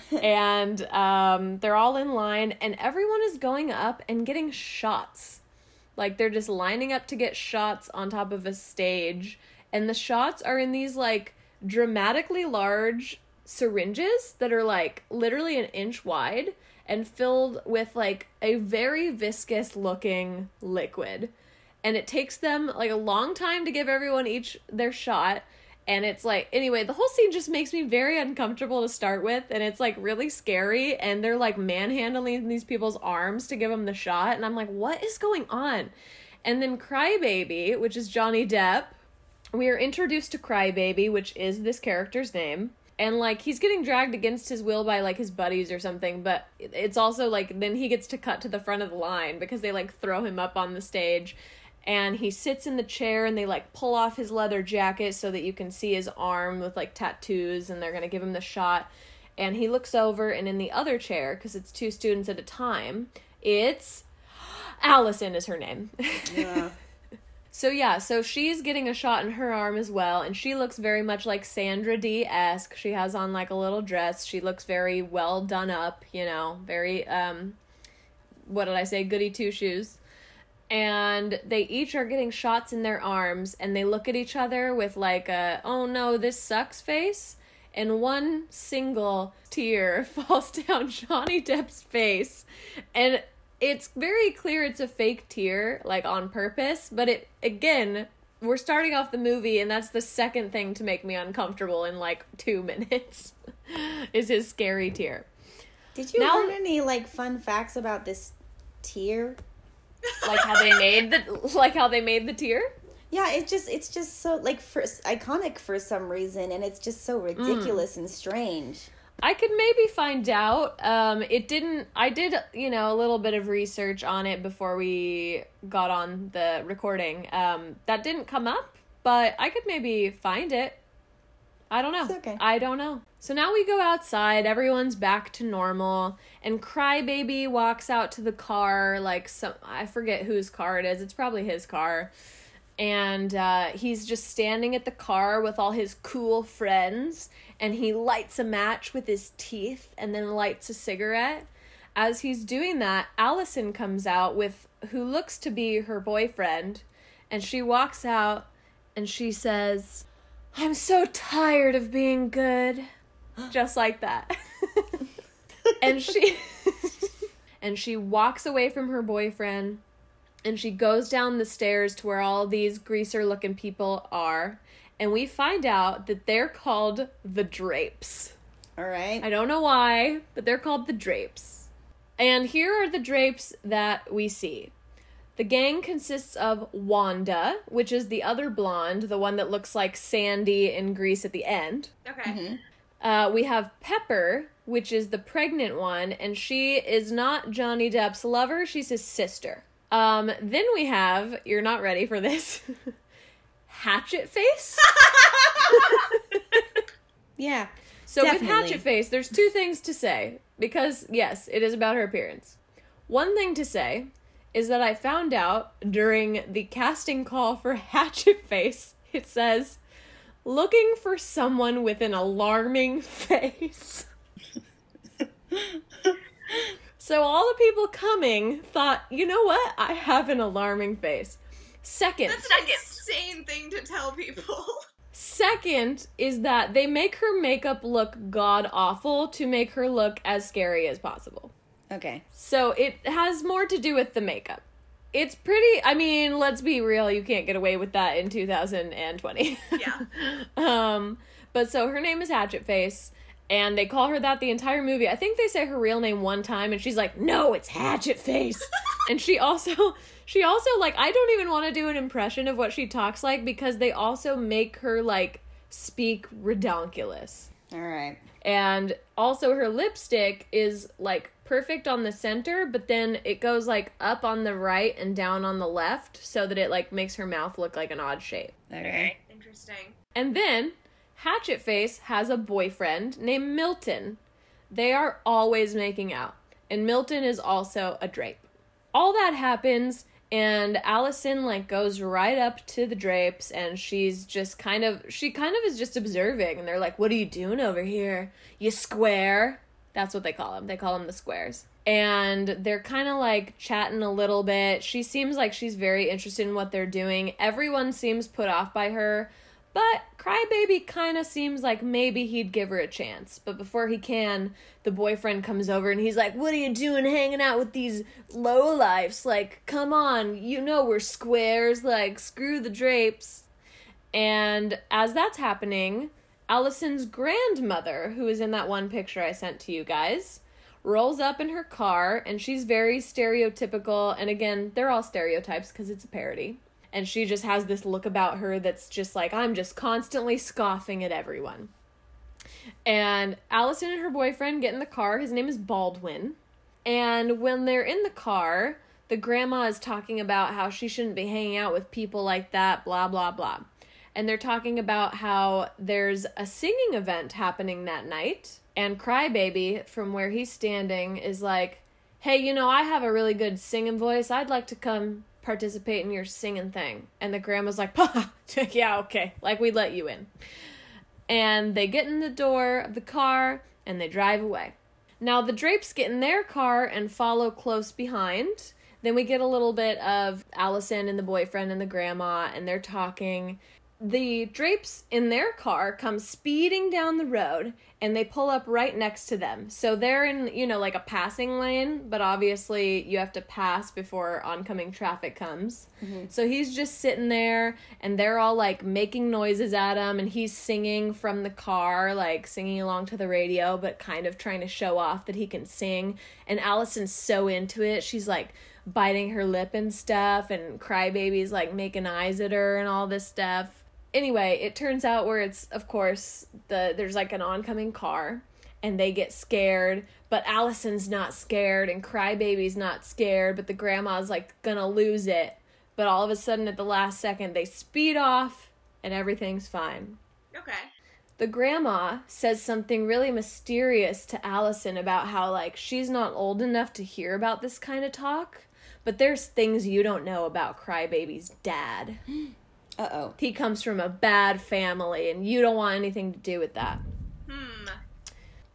<laughs> and um, they're all in line, and everyone is going up and getting shots. Like they're just lining up to get shots on top of a stage, and the shots are in these like dramatically large syringes that are like literally an inch wide and filled with like a very viscous looking liquid. And it takes them like a long time to give everyone each their shot and it's like anyway the whole scene just makes me very uncomfortable to start with and it's like really scary and they're like manhandling these people's arms to give them the shot and i'm like what is going on? And then crybaby which is johnny depp we are introduced to crybaby which is this character's name and like he's getting dragged against his will by like his buddies or something but it's also like then he gets to cut to the front of the line because they like throw him up on the stage and he sits in the chair and they like pull off his leather jacket so that you can see his arm with like tattoos and they're going to give him the shot. And he looks over and in the other chair because it's two students at a time it's allison is her name. Yeah. <laughs> so yeah so she's getting a shot in her arm as well and she looks very much like Sandra Dee-esque. She has on like a little dress. She looks very well done up you know very um what did i say? Goody two shoes and they each are getting shots in their arms and they look at each other with like a oh no this sucks face and one single tear <laughs> falls down <laughs> Johnny Depp's face and it's very clear it's a fake tear like on purpose but it again we're starting off the movie, and that's the second thing to make me uncomfortable in like two <laughs> minutes. is his scary tear. Did you Now- learn any like fun facts about this tier? Like how they made the like how they made the tear. Yeah, it's just it's just so like for iconic for some reason, and it's just so ridiculous and strange. I could maybe find out. Um, it didn't. I did, you know, a little bit of research on it before we got on the recording. Um, that didn't come up, but I could maybe find it. I don't know. It's okay. I don't know. So now we go outside. Everyone's back to normal, and Crybaby walks out to the car. Like some, I forget whose car it is. It's probably his car. And uh, he's just standing at the car with all his cool friends, and he lights a match with his teeth and then lights a cigarette. As he's doing that, Allison comes out with who looks to be her boyfriend, and she walks out and she says, I'm so tired of being good. <gasps> Just like that. <laughs> and she <laughs> and she walks away from her boyfriend and she goes down the stairs to where all these greaser looking people are and we find out that they're called the drapes. All right. I don't know why, but they're called the Drapes. And here are the drapes that we see. The gang consists of Wanda, which is the other blonde, the one that looks like Sandy in Grease at the end. Okay. Uh, we have Pepper, which is the pregnant one, and she is not Johnny Depp's lover, she's his sister. Um, then we have, you're not ready for this, <laughs> Hatchet Face. <laughs> Yeah. So with Hatchet Face, there's two things to say because yes, it is about her appearance. One thing to say is that I found out during the casting call for <laughs> Hatchet Face, it says looking for someone with an alarming <laughs> face. so all the people coming thought, "You know what? I have an alarming face." Second, That's an insane thing to tell people. <laughs> Second is that they make her makeup look god awful to make her look as scary as possible. Okay. So it has more to do with the makeup. It's pretty, I mean, let's be real, you can't get away with that in 2020. Yeah. <laughs> um, but so her name is Hatchet Face, and they call her that the entire movie. I think they say her real name one time, and she's like, "No, it's Hatchet Face." <laughs> and she also, she also like, I don't even want to do an impression of what she talks like because they also make her like speak redonkulous. All right. And also her lipstick is like perfect on the center, but then it goes like up on the right and down on the left so that it like makes her mouth look like an odd shape. All right. Interesting. And then Hatchet Face has a boyfriend named Milton. They are always making out. And Milton is also a drape. All that happens and Allison like goes right up to the drapes and she's just kind of she kind of is just observing and they're like, "What are you doing over here? You square?" That's what they call them. They call them the squares. And they're kind of like chatting a little bit. She seems like she's very interested in what they're doing. Everyone seems put off by her. But Crybaby kind of seems like maybe he'd give her a chance. But before he can, the boyfriend comes over and he's like, What are you doing hanging out with these low lowlifes? Like, come on, you know we're squares. Like, screw the drapes. And as that's happening, Allison's grandmother, who is in that one picture I sent to you guys, rolls up in her car and she's very stereotypical. And again, they're all stereotypes because it's a parody. And she just has this look about her that's just like, I'm just constantly scoffing at everyone. And Allison and her boyfriend get in the car. His name is Baldwin. And when they're in the car, the grandma is talking about how she shouldn't be hanging out with people like that, blah, blah, blah. And they're talking about how there's a singing event happening that night. And Crybaby, from where he's standing, is like, hey, you know, I have a really good singing voice. I'd like to come participate in your singing thing. And the grandma's like, <laughs> <laughs> yeah, okay. Like, we'd let you in. And they get in the door of the car and they drive away. Now, the Drapes get in their car and follow close behind. Then we get a little bit of Allison and the boyfriend and the grandma, and they're talking. The drapes in their car come speeding down the road and they pull up right next to them. So they're in, you know, like a passing lane, but obviously you have to pass before oncoming traffic comes. Mm-hmm. So he's just sitting there and they're all like making noises at him and he's singing from the car, like singing along to the radio, but kind of trying to show off that he can sing. And Allison's so into it. She's like biting her lip and stuff and crybaby's like making eyes at her and all this stuff anyway, it turns out where it's of course the there's like an oncoming car and they get scared, but Allison's not scared and Crybaby's not scared, but the grandma's like gonna lose it. But all of a sudden at the last second they speed off and everything's fine. Okay. The grandma says something really mysterious to Allison about how like she's not old enough to hear about this kind of talk, but there's things you don't know about Crybaby's dad. <gasps> <gasps> <gasps> Uh oh. He comes from a bad family and you don't want anything to do with that. Hmm.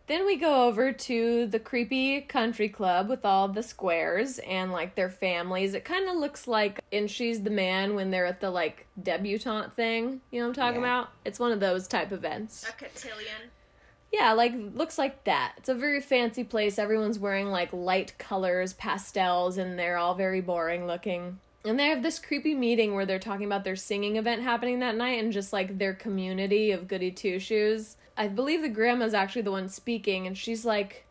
Then we go over to the creepy country club with all the squares and like their families. It kind of looks like in She's the Man when they're at the like debutante thing. You know what I'm talking Yeah. about? It's one of those type events. A cotillion. Yeah, like looks like that. It's a very fancy place. Everyone's wearing like light colors, pastels, and they're all very boring looking. And they have this creepy meeting where they're talking about their singing event happening that night and just like their community of goody two shoes. I believe the grandma's actually the one speaking, and she's like,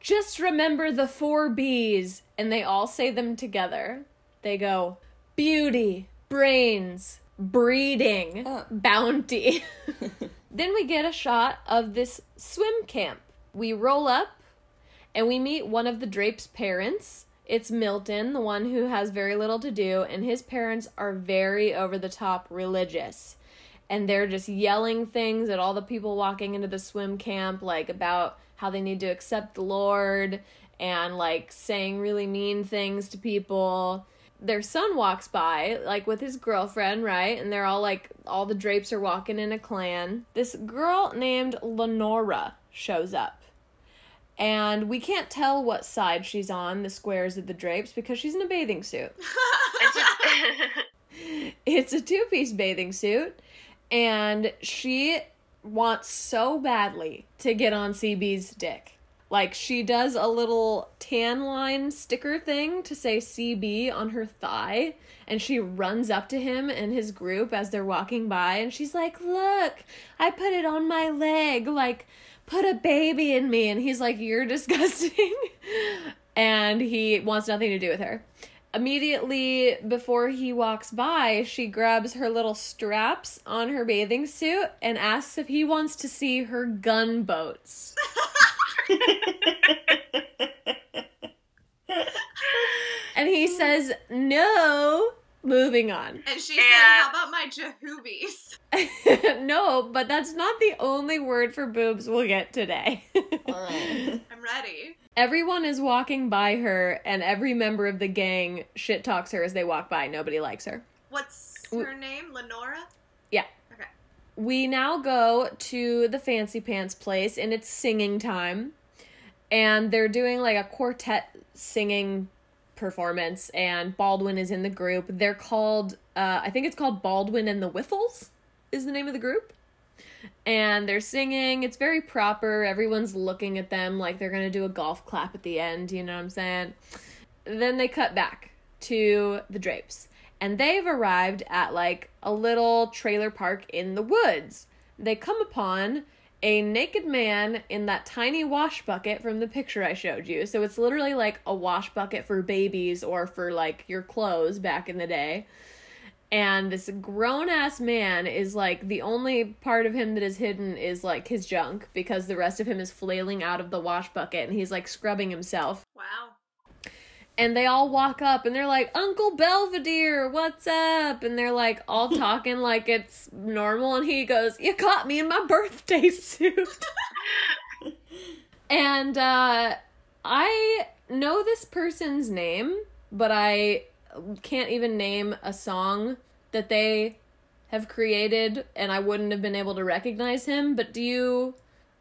just remember the four B's. And they all say them together. They go, beauty, brains, breeding, Oh. bounty. <laughs> <laughs> then we get a shot of this swim camp. We roll up and we meet one of the Drape's parents. It's Milton, the one who has very little to do, and his parents are very over the top religious. And they're just yelling things at all the people walking into the swim camp, like about how they need to accept the Lord and like saying really mean things to people. Their son walks by, like with his girlfriend, right? And they're all like, all the drapes are walking in a clan. This girl named Lenora shows up and we can't tell what side she's on the squares of the drapes because she's in a bathing suit. <laughs> <laughs> It's a two-piece bathing suit and she wants so badly to get on cb's dick. Like she does a little tan line sticker thing to say cb on her thigh and she runs up to him and his group as they're walking by and she's like look i put it on my leg. Like put a baby in me. And he's like you're disgusting. <laughs> And he wants nothing to do with her. Immediately before he walks by she grabs her little straps on her bathing suit and asks if he wants to see her gunboats. <laughs> And he says no moving on And she Yeah. said, "How about my jahoobies?" <laughs> no but that's not the only word for boobs we'll get today <laughs> Alright. I'm ready. Everyone is walking by her, and every member of the gang shit talks her as they walk by. Nobody likes her. What's W- her name? Lenora. Yeah. Okay. We now go to the Fancy Pants place, and it's singing time. And they're doing like a quartet singing performance, and Baldwin is in the group. They're called, uh, I think it's called Baldwin and the Whiffles, is the name of the group. And they're singing. It's very proper. Everyone's looking at them like they're going to do a golf clap at the end. You know what I'm saying? Then they cut back to the drapes. And they've arrived at like a little trailer park in the woods. They come upon a naked man in that tiny wash bucket from the picture I showed you. So it's literally like a wash bucket for babies or for like your clothes back in the day. And this grown ass man is like the only part of him that is hidden is like his junk because the rest of him is flailing out of the wash bucket and he's like scrubbing himself Wow. And they all walk up and they're like uncle belvedere what's up? And they're like all <laughs> talking like it's normal and he goes you caught me in my birthday <laughs> suit. And uh i know this person's name but i can't even name a song that they have created and i wouldn't have been able to recognize him but do you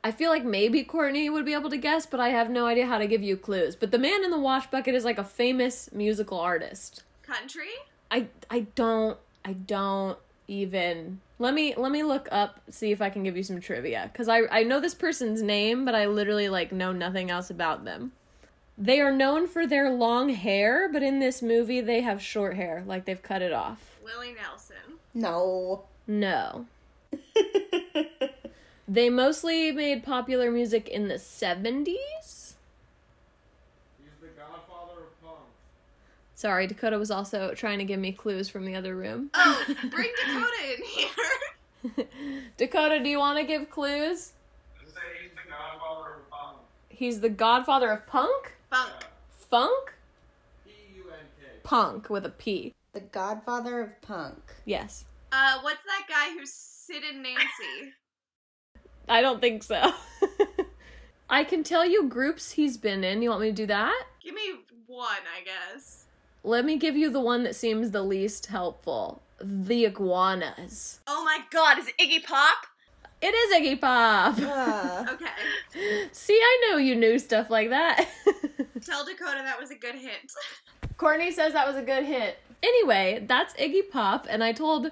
I feel like maybe Courtney would be able to guess, but I have no idea how to give you clues. But the man in the wash bucket is like a famous musical artist. Country. I I don't I don't even Let me let me look up see if I can give you some trivia cuz I I know this person's name but I literally like know nothing else about them. They are known for their long hair, but in this movie they have short hair, like they've cut it off. Willie Nelson. No. No. <laughs> they mostly made popular music in the 70s. He's the godfather of punk. Sorry, Dakota was also trying to give me clues from the other room. Oh, bring Dakota in here. <laughs> Dakota, do you want to give clues? He's the godfather of punk. He's the godfather of punk? Funk. Funk? P-U-N-K. Punk with a P. The godfather of punk. Yes. Uh, what's that guy who's Sid and Nancy? I don't think so. <laughs> I can tell you groups he's been in. You want me to do that? Give me one, I guess. Let me give you the one that seems the least helpful. The Iguanas. Oh my god, is it Iggy Pop? It is Iggy Pop. Uh, <laughs> Okay. See, I know you knew stuff like that. <laughs> Tell Dakota that was a good hint. Courtney says that was a good hit. Anyway, that's Iggy Pop, and I told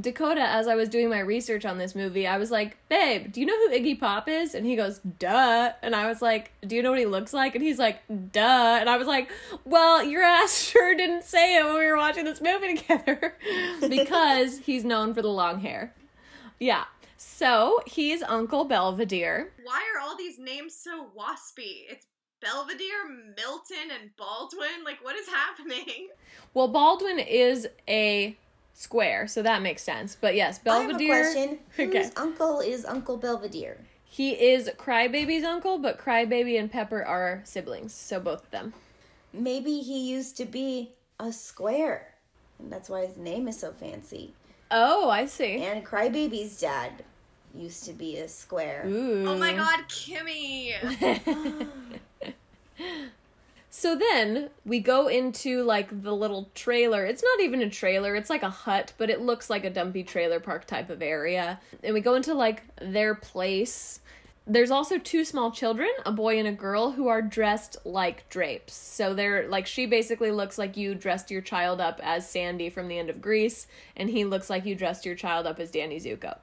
Dakota as I was doing my research on this movie, I was like, babe, do you know who Iggy Pop is? And he goes, duh. And I was like, do you know what he looks like? And he's like, duh. And I was like, well, your <laughs> ass sure didn't say it when we were watching this movie together <laughs> because he's known for the long hair. Yeah. So he's Uncle Belvedere. Why are all these names so waspy? It's Belvedere, Milton, and Baldwin. Like, what is happening? Well, Baldwin is a square, so that makes sense. But yes, Belvedere. I have a question. <laughs> Whose uncle is Uncle Belvedere? He is Crybaby's uncle, but Crybaby and Pepper are siblings, so both of them. Maybe he used to be a square. And that's why his name is so fancy. Oh, I see. And Crybaby's dad used to be a square. Ooh. Oh my god, Kimmy! <laughs> <laughs> So then we go into like the little trailer. It's not even a trailer, it's like a hut, but it looks like a dumpy trailer park type of area. And we go into like their place. There's also two small children, a boy and a girl, who are dressed like drapes. So they're like, she basically looks like you dressed your child up as Sandy from the end of Grease, and he looks like you dressed your child up as Danny Zuko.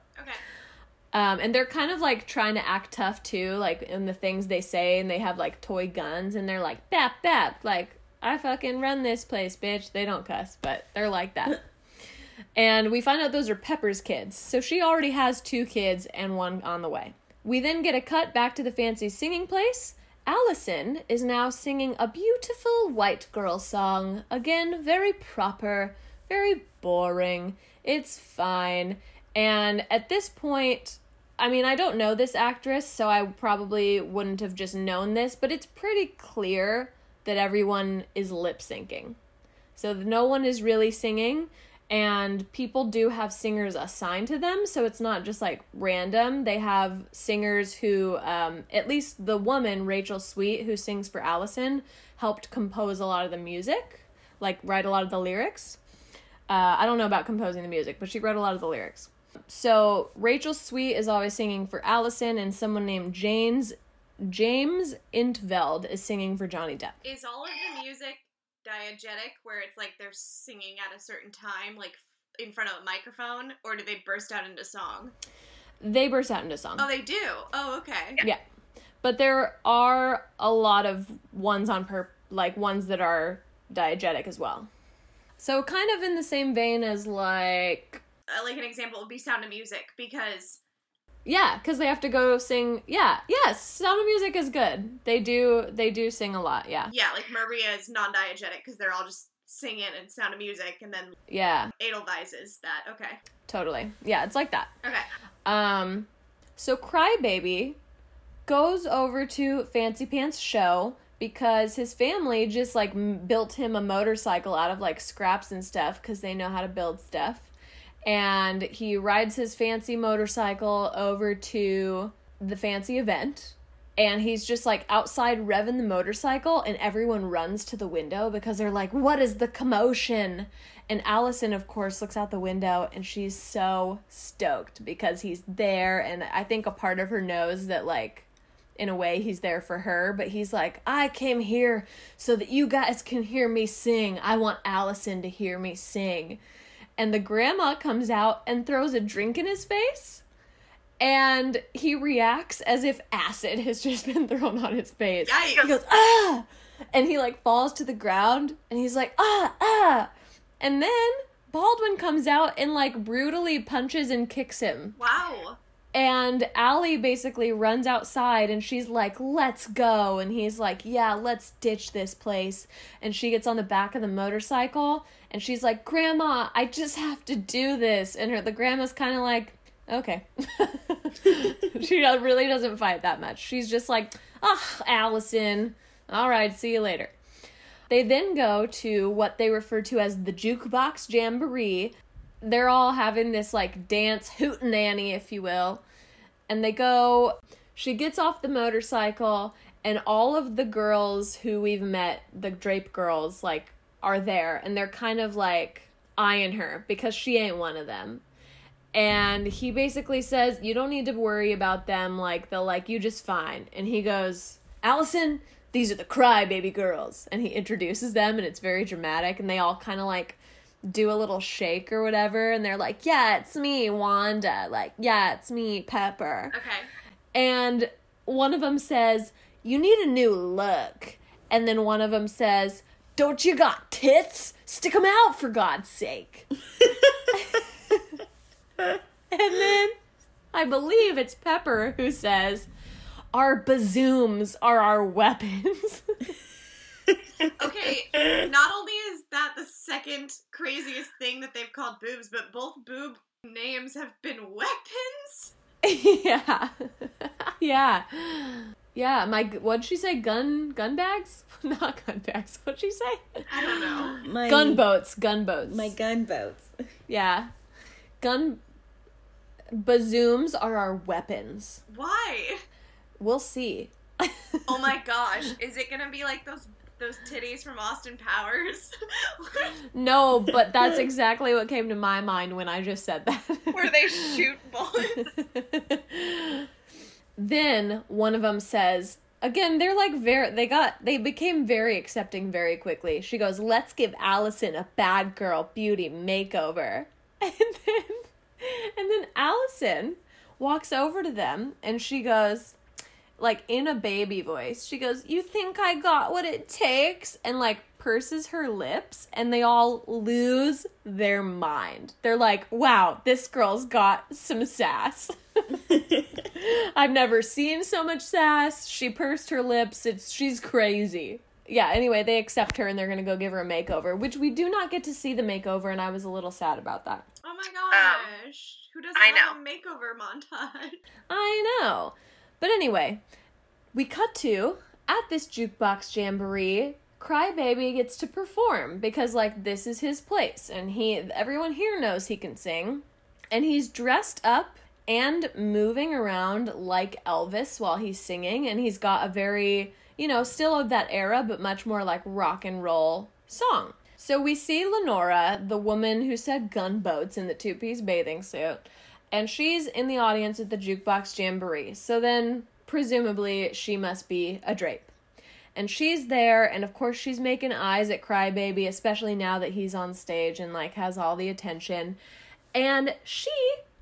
Um, and they're kind of like trying to act tough too, like in the things they say, and they have like toy guns, and they're like, bap, bap, like, I fucking run this place, bitch. They don't cuss, but they're like that. <laughs> and we find out those are Pepper's kids. So she already has two kids and one on the way. We then get a cut back to the fancy singing place. Allison is now singing a beautiful white girl song. Again, very proper, very boring. It's fine. And at this point, I mean, I don't know this actress, so I probably wouldn't have just known this, but it's pretty clear that everyone is lip syncing. So no one is really singing, and people do have singers assigned to them, so it's not just like random. They have singers who, um, at least the woman, Rachel Sweet, who sings for Allison, helped compose a lot of the music, like write a lot of the lyrics. Uh, I don't know about composing the music, but she wrote a lot of the lyrics. So Rachel Sweet is always singing for Allison, and someone named James James Intveld is singing for Johnny Depp. Is all of the music diegetic, where it's like they're singing at a certain time, like in front of a microphone, or do they burst out into song? They burst out into song. Oh, they do. Oh, okay. Yeah. But there are a lot of ones on per like ones that are diegetic as well. So kind of in the same vein as like like an example would be Sound of Music because yeah, cuz they have to go sing. Yeah. Yes, Sound of Music is good. They do they do sing a lot. Yeah. yeah, like Maria is non-diegetic because they're all just singing and Sound of Music, and then Yeah, Edelweiss is that. Okay. totally. Yeah, it's like that. Okay. Um, so Crybaby goes over to Fancy Pants show because his family just like m- built him a motorcycle out of like scraps and stuff because they know how to build stuff. And he rides his fancy motorcycle over to the fancy event. And he's just like outside revving the motorcycle, and everyone runs to the window because they're like, What is the commotion? And Allison, of course, looks out the window and she's so stoked because he's there. And I think a part of her knows that, like, in a way, he's there for her. But he's like, I came here so that you guys can hear me sing. I want Allison to hear me sing. And the grandma comes out and throws a drink in his face. And he reacts as if acid has just <laughs> been thrown on his face. Yikes. He goes, ah! And he like falls to the ground and he's like, ah, ah. And then Baldwin comes out and like brutally punches and kicks him. Wow. And Allie basically runs outside and she's like, let's go. And he's like, yeah, let's ditch this place. And she gets on the back of the motorcycle and she's like, Grandma, I just have to do this. And her the grandma's kind of like, okay. <laughs> she really doesn't fight that much. She's just like, ah, Allison. All right, see you later. They then go to what they refer to as the jukebox jamboree. They're all having this like dance hootenanny, if you will. And they go, she gets off the motorcycle, and all of the girls who we've met, the Drape girls, like, are there. And they're kind of like eyeing her because she ain't one of them. And he basically says, You don't need to worry about them. Like, they'll like you just fine. And he goes, Allison, these are the crybaby girls. And he introduces them, and it's very dramatic. And they all kind of like do a little shake or whatever. And they're like, Yeah, it's me, Wanda. Like, Yeah, it's me, Pepper. Okay. And one of them says, You need a new look. And then one of them says, Don't you got tits? Stick 'em out for God's sake. <laughs> and then I believe it's Pepper who says, Our bazooms are our weapons. <laughs> Okay. Not only is that the second craziest thing that they've called boobs, but both boob names have been weapons. <laughs> yeah. yeah. Yeah, my what'd she say? Gun gun bags? <laughs> Not gun bags. What'd she say? I don't know. My Gunboats, gunboats. My gunboats. <laughs> Yeah. Gun bazooms are our weapons. Why? We'll see. Oh my gosh. Is it gonna be like those those titties from Austin Powers? <laughs> No, but that's exactly what came to my mind when I just said that. Where they shoot bullets. <laughs> then one of them says, again, they're like very, they got, they became very accepting very quickly. She goes, let's give Allison a bad girl beauty makeover. <laughs> And then, and then Allison walks over to them and she goes, like in a baby voice, she goes, You think I got what it takes? And like purses her lips, and they all lose their mind. They're like, Wow, this girl's got some sass. <laughs> I've never seen so much sass. She pursed her lips. It's she's crazy. Yeah, anyway, they accept her and they're gonna go give her a makeover, which we do not get to see the makeover, and I was a little sad about that. Oh my um, gosh. Who doesn't I have a makeover montage? I know. But anyway, we cut to at this jukebox jamboree. Crybaby gets to perform because like this is his place and he everyone here knows he can sing. And he's dressed up and moving around like Elvis while he's singing and he's got a very, you know, still of that era but much more like rock and roll song. So we see Lenora, the woman who said gunboats in the two-piece bathing suit, and she's in the audience at the jukebox jamboree. So then, presumably, she must be a drape. And she's there, and of course, she's making eyes at Crybaby, especially now that he's on stage and like has all the attention. And she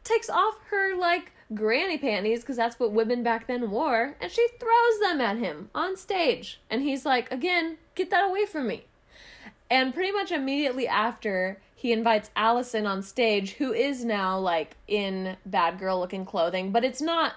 takes off her like granny panties because that's what women back then wore, and she throws them at him on stage. And he's like, again, get that away from me. And pretty much immediately after, he invites Allison on stage, who is now like in bad girl looking clothing, but it's not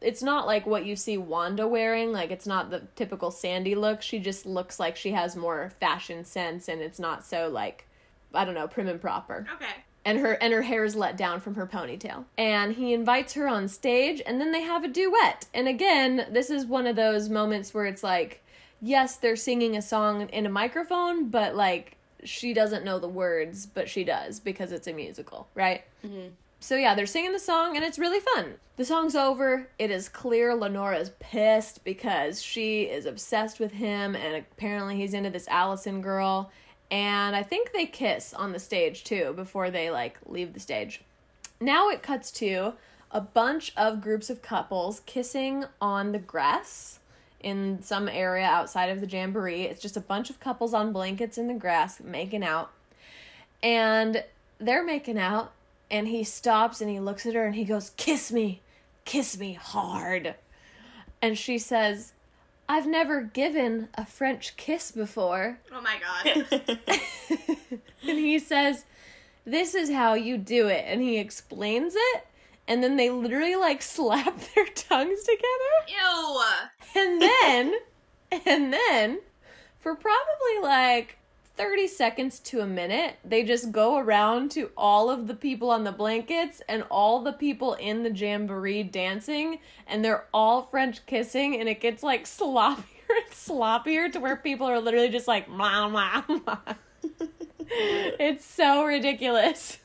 it's not like what you see Wanda wearing, like it's not the typical Sandy look. She just looks like she has more fashion sense and it's not so like I don't know, prim and proper Okay. and her and her hair is let down from her ponytail. And he invites her on stage and then they have a duet. And again, this is one of those moments where it's like yes, they're singing a song in a microphone, but like she doesn't know the words, but she does because it's a musical, right? Mm-hmm. So yeah, they're singing the song and it's really fun. The song's over. It is clear Lenora's pissed because she is obsessed with him and apparently he's into this Allison girl. And I think they kiss on the stage too before they like leave the stage. Now it cuts to a bunch of groups of couples kissing on the grass in some area outside of the jamboree. It's just a bunch of couples on blankets in the grass making out. And they're making out, and he stops and he looks at her and he goes, Kiss me, kiss me hard. And she says, I've never given a French kiss before. Oh my god. <laughs> and he says, This is how you do it. And he explains it. And then they literally like <laughs> slap their tongues together. Ew. And then, and then, for probably like 30 seconds to a minute, they just go around to all of the people on the blankets and all the people in the jamboree dancing, and they're all French kissing, and it gets like <laughs> sloppier and sloppier to where people are literally just like, mwah, mwah, mwah. <laughs> it's so ridiculous.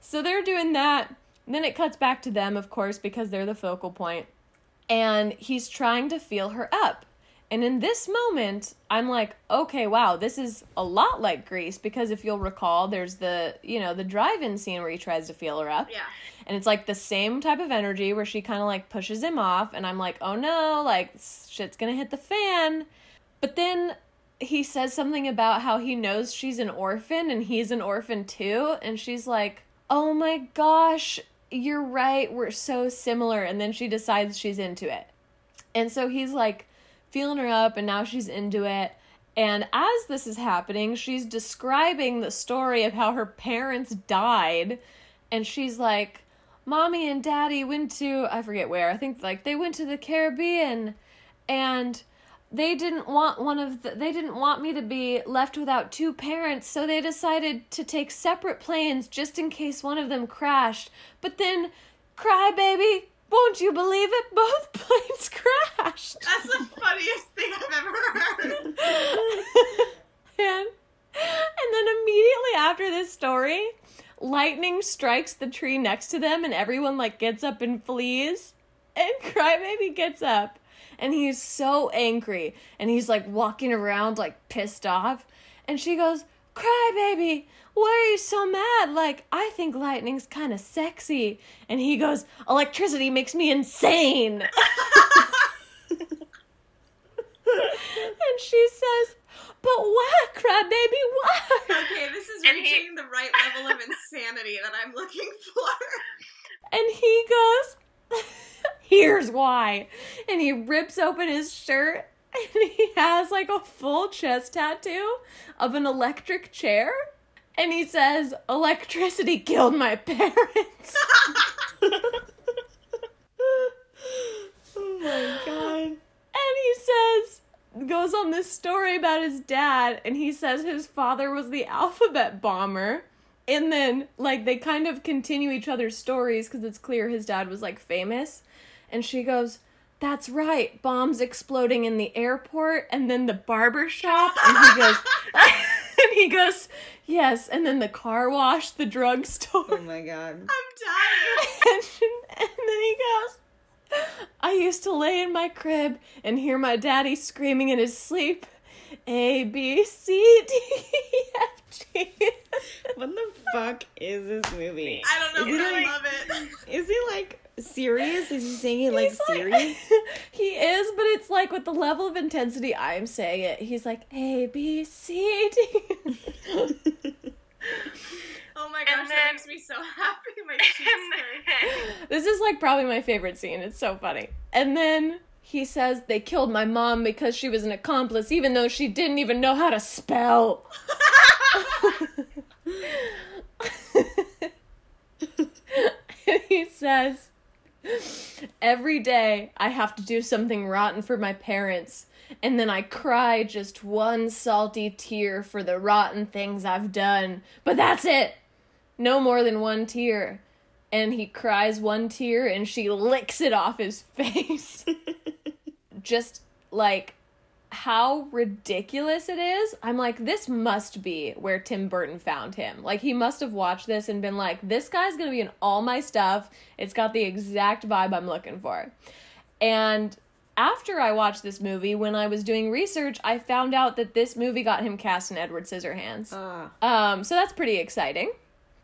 so they're doing that. Then it cuts back to them, of course, because they're the focal point. And he's trying to feel her up. And in this moment, I'm like, okay, wow, this is a lot like Grease because if you'll recall, there's the, you know, the drive-in scene where he tries to feel her up. Yeah. And it's like the same type of energy where she kind of like pushes him off and I'm like, "Oh no, like shit's going to hit the fan." But then he says something about how he knows she's an orphan and he's an orphan too, and she's like, "Oh my gosh, you're right. We're so similar." And then she decides she's into it. And so he's like feeling her up, and now she's into it. And as this is happening, she's describing the story of how her parents died. And she's like, Mommy and Daddy went to, I forget where, I think like they went to the Caribbean. And they didn't want one of the, they didn't want me to be left without two parents so they decided to take separate planes just in case one of them crashed. But then cry baby. Won't you believe it? Both <laughs> planes crashed. That's the funniest thing I've ever heard. <laughs> and, and then immediately after this story lightning strikes the tree next to them and everyone like gets up and flees. And <laughs> crybaby gets up and he's so angry and he's like walking around like pissed off. And she goes crybaby why are you so mad? Like i think lightning's kind of sexy. And he goes electricity makes me insane. <laughs> And she says but why crybaby why? Okay, this is And he- reaching the right level of insanity that I'm looking for. And he goes, <laughs> Here's why. And he rips open his shirt and he has like a full chest tattoo of an electric chair. And he says, Electricity killed my parents. <laughs> Oh my god. And he says, goes on this story about his dad, and he says his father was the alphabet bomber. And then, like, they kind of continue each other's stories because it's clear his dad was, like, famous. And she goes, That's right, bombs exploding in the airport, and then the barber shop. And he goes, <laughs> And he goes, Yes, and then the car wash, the drugstore. Oh my god. I'm dying. <laughs> and, and then he goes, I used to lay in my crib and hear my daddy screaming in his sleep. A B C D E F G. What the fuck is this movie? I don't know, Is but he I like, love it. Is he like serious? Is he saying it like He's like- serious? <laughs> he is, but it's like with the level of intensity I'm saying it. He's like A B C D. <laughs> Oh my gosh, And that makes me so happy. My cheeks <laughs> hurt. This is like probably my favorite scene. It's so funny. And then he says they killed my mom because she was an accomplice, even though she didn't even know how to spell. <laughs> and he says, Every day I have to do something rotten for my parents, and then I cry just one salty tear for the rotten things I've done. But that's it! No more than one tear. And he cries one tear and she licks it off his <laughs> face. just like how ridiculous it is. I'm like, this must be where Tim Burton found him. Like, he must have watched this and been like, this guy's gonna be in all my stuff. It's got the exact vibe I'm looking for. And after I watched this movie, when I was doing research, I found out that this movie got him cast in Edward Scissorhands. Ah. Um, so that's pretty exciting.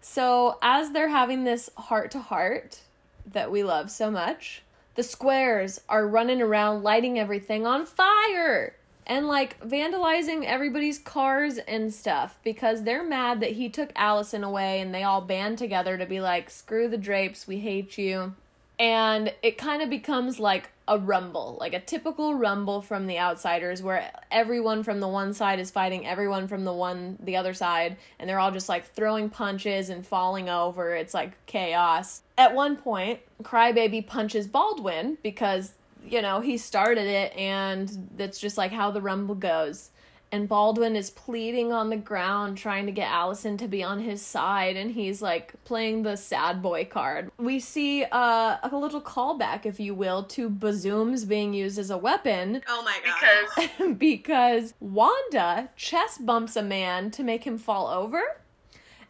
So as they're having this heart to heart that we love so much, the squares are running around lighting everything on fire. and like vandalizing everybody's cars and stuff because they're mad that he took Allison away and they all band together to be like, screw the drapes, we hate you. And it kind of becomes like a rumble, like a typical rumble from the outsiders where everyone from the one side is fighting everyone from the one the other side and they're all just like throwing punches and falling over. It's like chaos. At one point, Crybaby punches Baldwin because you know, he started it and that's just like how the rumble goes. And Baldwin is pleading on the ground trying to get Allison to be on his side and he's like playing the sad boy card. We see uh, a little callback if you will to bazooms being used as a weapon Oh my god. Because <laughs> because Wanda chest bumps a man to make him fall over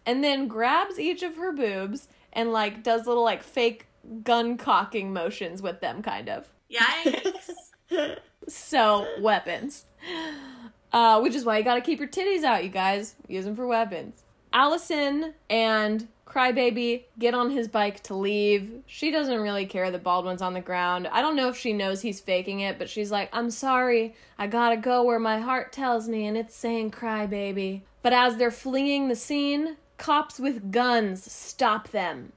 and then grabs each of her boobs and like does little like fake gun cocking motions with them kind of. Yikes. <laughs> So, weapons. Uh, which is why you gotta keep your titties out, you guys. Use them for weapons. Allison and Crybaby get on his bike to leave. She doesn't really care that Baldwin's on the ground. I don't know if she knows he's faking it, but she's like, I'm sorry. I gotta go where my heart tells me, and it's saying Crybaby. But as they're fleeing the scene, cops with guns stop them.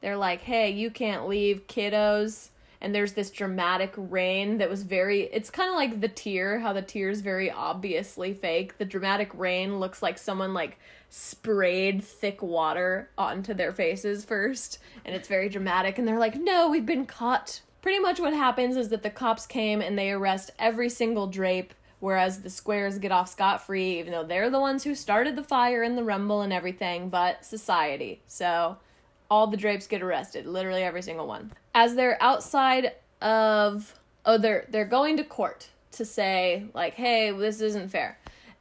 They're like, hey, you can't leave, kiddos. And there's this dramatic rain that was very, it's kind of like the tear, how the tear is very obviously fake. The dramatic rain looks like someone like sprayed thick water onto their faces first. And it's very dramatic. And they're like, no, we've been caught. Pretty much what happens is that the cops came and they arrest every single drape whereas the squares get off scot free, even though they're the ones who started the fire and the rumble and everything, but society. So all the drapes get arrested, literally every single one. As they're outside of oh they're they're going to court to say like, "Hey, this isn't fair."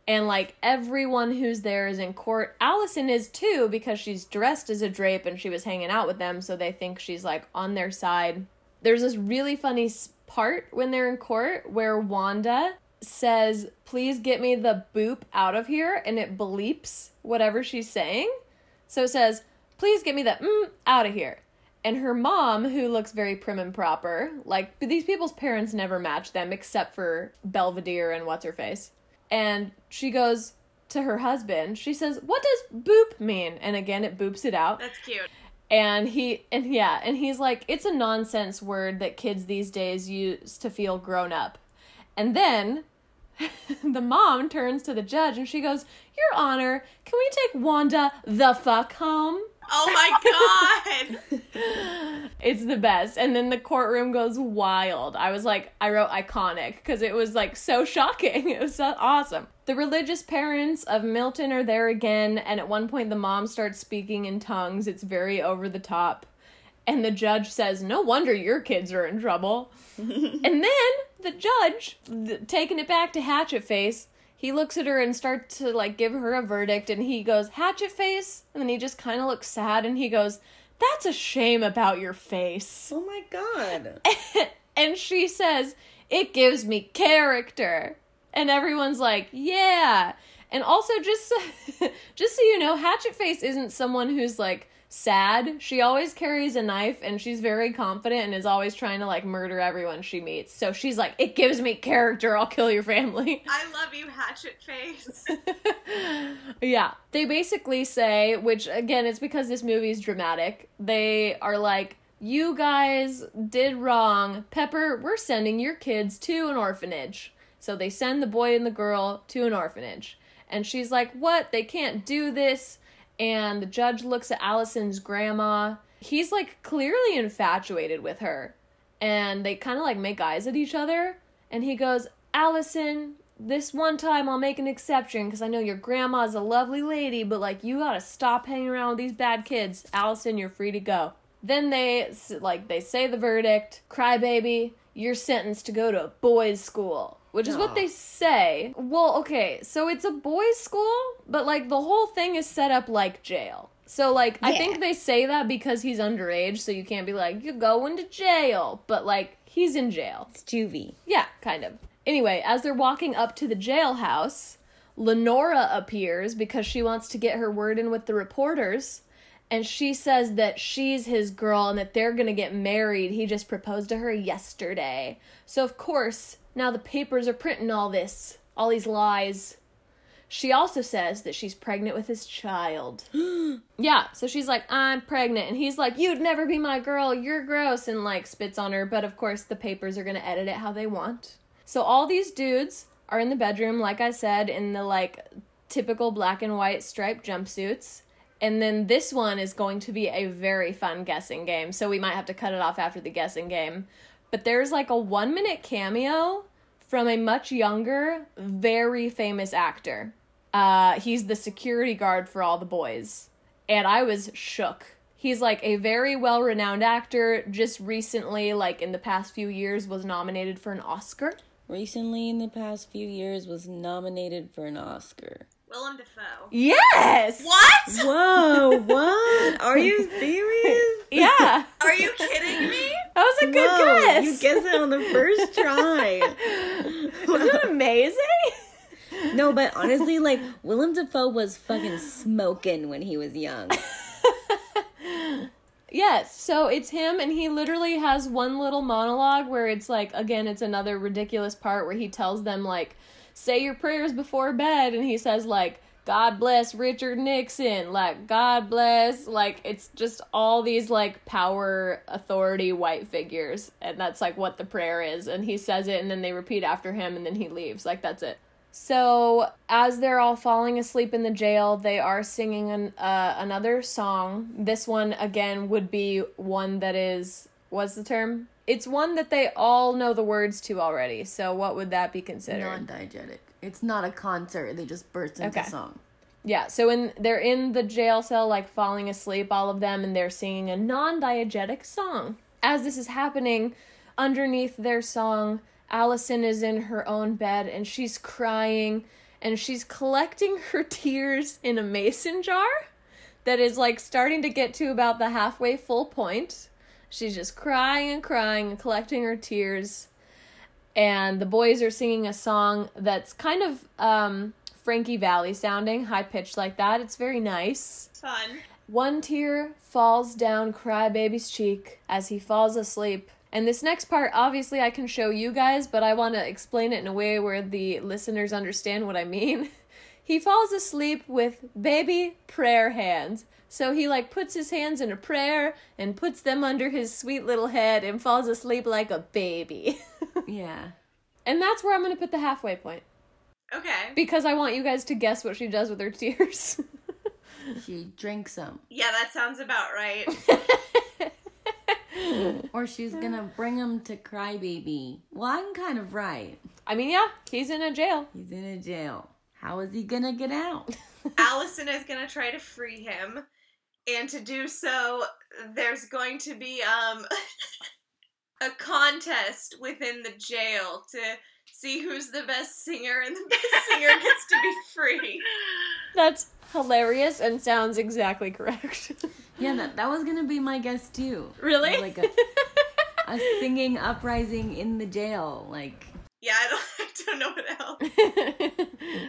And like everyone who's there is in court. Allison is too because she's dressed as a drape and she was hanging out with them, so they think she's like on their side. There's this really funny part when they're in court where Wanda says, "Please get me the boop out of here," and it bleeps whatever she's saying. So it says, please get me that mm, out of here. And her mom, who looks very prim and proper, like these people's parents never match them except for Belvedere and what's her face. And she goes to her husband, she says, What does boop mean? And again, it boops it out. That's cute. And he, and yeah, and he's like, It's a nonsense word that kids these days use to feel grown up. And then <laughs> the mom turns to the judge and she goes, Your Honor, can we take Wanda the fuck home? Oh my god. <laughs> It's the best. And then the courtroom goes wild. I was like, I wrote iconic because it was like so shocking. <laughs> It was so awesome. The religious parents of Milton are there again, and at one point the mom starts speaking in tongues. It's very over the top. And the judge says, No wonder your kids are in trouble. <laughs> and then the judge, th- taking it back to Hatchet Face, he looks at her and starts to like give her a verdict and he goes, Hatchet Face? And then he just kind of looks sad and he goes, That's a shame about your face. Oh my god. <laughs> and she says, It gives me character. And everyone's like, Yeah. And also just <laughs> just so you know, Hatchet Face isn't someone who's like sad. She always carries a knife and she's very confident and is always trying to like murder everyone she meets. So she's like, It gives me character, I'll kill your family. <laughs> I love you, Hatchet Face. <laughs> yeah. They basically say, which again, it's because this movie is dramatic. They are like, you guys did wrong. Pepper, we're sending your kids to an orphanage. So they send the boy and the girl to an orphanage. And she's like, what? They can't do this. And the judge looks at Allison's grandma. He's like clearly infatuated with her. And they kind of like make eyes at each other. And he goes, Allison, this one time I'll make an exception because I know your grandma's a lovely lady, but like you gotta stop hanging around with these bad kids. Allison, you're free to go. Then they like they say the verdict, crybaby, you're sentenced to go to a boys' school, which is what they say. Well, okay, so it's a boys' school, but like the whole thing is set up like jail. So like I think they say that because he's underage, so you can't be like you're going to jail, but like he's in jail. It's juvie. Yeah, kind of. Anyway, as they're walking up to the jailhouse, Lenora appears because she wants to get her word in with the reporters. And she says that she's his girl and that they're gonna get married. He just proposed to her yesterday. So, of course, now the papers are printing all this, all these lies. She also says that she's pregnant with his child. <gasps> yeah, so she's like, I'm pregnant. And he's like, You'd never be my girl. You're gross. And like spits on her. But of course, the papers are going to edit it how they want. So all these dudes are in the bedroom, like I said, in the like typical black and white striped jumpsuits. And then this one is going to be a very fun guessing game. So we might have to cut it off after the guessing game. But there's like a one minute cameo from a much younger, very famous actor. Uh, he's the security guard for all the boys. And I was shook. He's like a very well renowned actor, just recently, like in the past few years, was nominated for an Oscar. Recently, in the past few years, was nominated for an Oscar. Willem Dafoe. Yes! What? Whoa, <laughs> what? Are you serious? <laughs> Yeah! Are you kidding me? That was a good Whoa, guess! You guessed it on the first try. <laughs> Wasn't it amazing? no, but honestly, like Willem Dafoe was fucking smoking when he was young. Yes, so it's him, and he literally has one little monologue where it's like, again, it's another ridiculous part where he tells them, like, say your prayers before bed, and he says, like, God bless Richard Nixon, like, God bless, like, it's just all these, like, power, authority, white figures, and that's, like, what the prayer is, and he says it, and then they repeat after him, and then he leaves, like, that's it. So, as they're all falling asleep in the jail, they are singing an, uh, another song. This one, again, would be one that is. What's the term? It's one that they all know the words to already. So, what would that be considered? Non-diegetic. It's not a concert. They just burst into Okay. song. Yeah, so in they're in the jail cell, like falling asleep, all of them, and they're singing a non-diegetic song. As this is happening, underneath their song, Allison is in her own bed and she's crying and she's collecting <laughs> her tears in a mason jar that is like starting to get to about the halfway full point. She's just crying and crying and collecting her tears and the boys are singing a song that's kind of um, Frankie Valli sounding, high pitched like that. It's very nice. Fun. One tear falls down Crybaby's cheek as he falls asleep. And this next part, obviously, I can show you guys, but I want to explain it in a way where the listeners understand what I mean. <laughs> He falls asleep with baby prayer hands. So he like puts his hands in a prayer and puts them under his sweet little head and falls asleep like a baby. <laughs> Yeah. and that's where I'm going to put the halfway point Okay. because I want you guys to guess what she does with her tears. <laughs> She drinks them. Yeah, that sounds about right. <laughs> Or she's gonna bring him to Crybaby. Well, I'm kind of right. I mean, yeah, he's in a jail. He's in a jail. How is he gonna get out? Allison is gonna try to free him, and to do so, there's going to be um <laughs> a contest within the jail to see who's the best singer, and the best <laughs> singer gets to be free. That's hilarious and sounds exactly correct. <laughs> Yeah, that, that was gonna be my guess too. really? Like a, a singing uprising in the jail. Like, Yeah, I don't, <laughs> I don't know what else.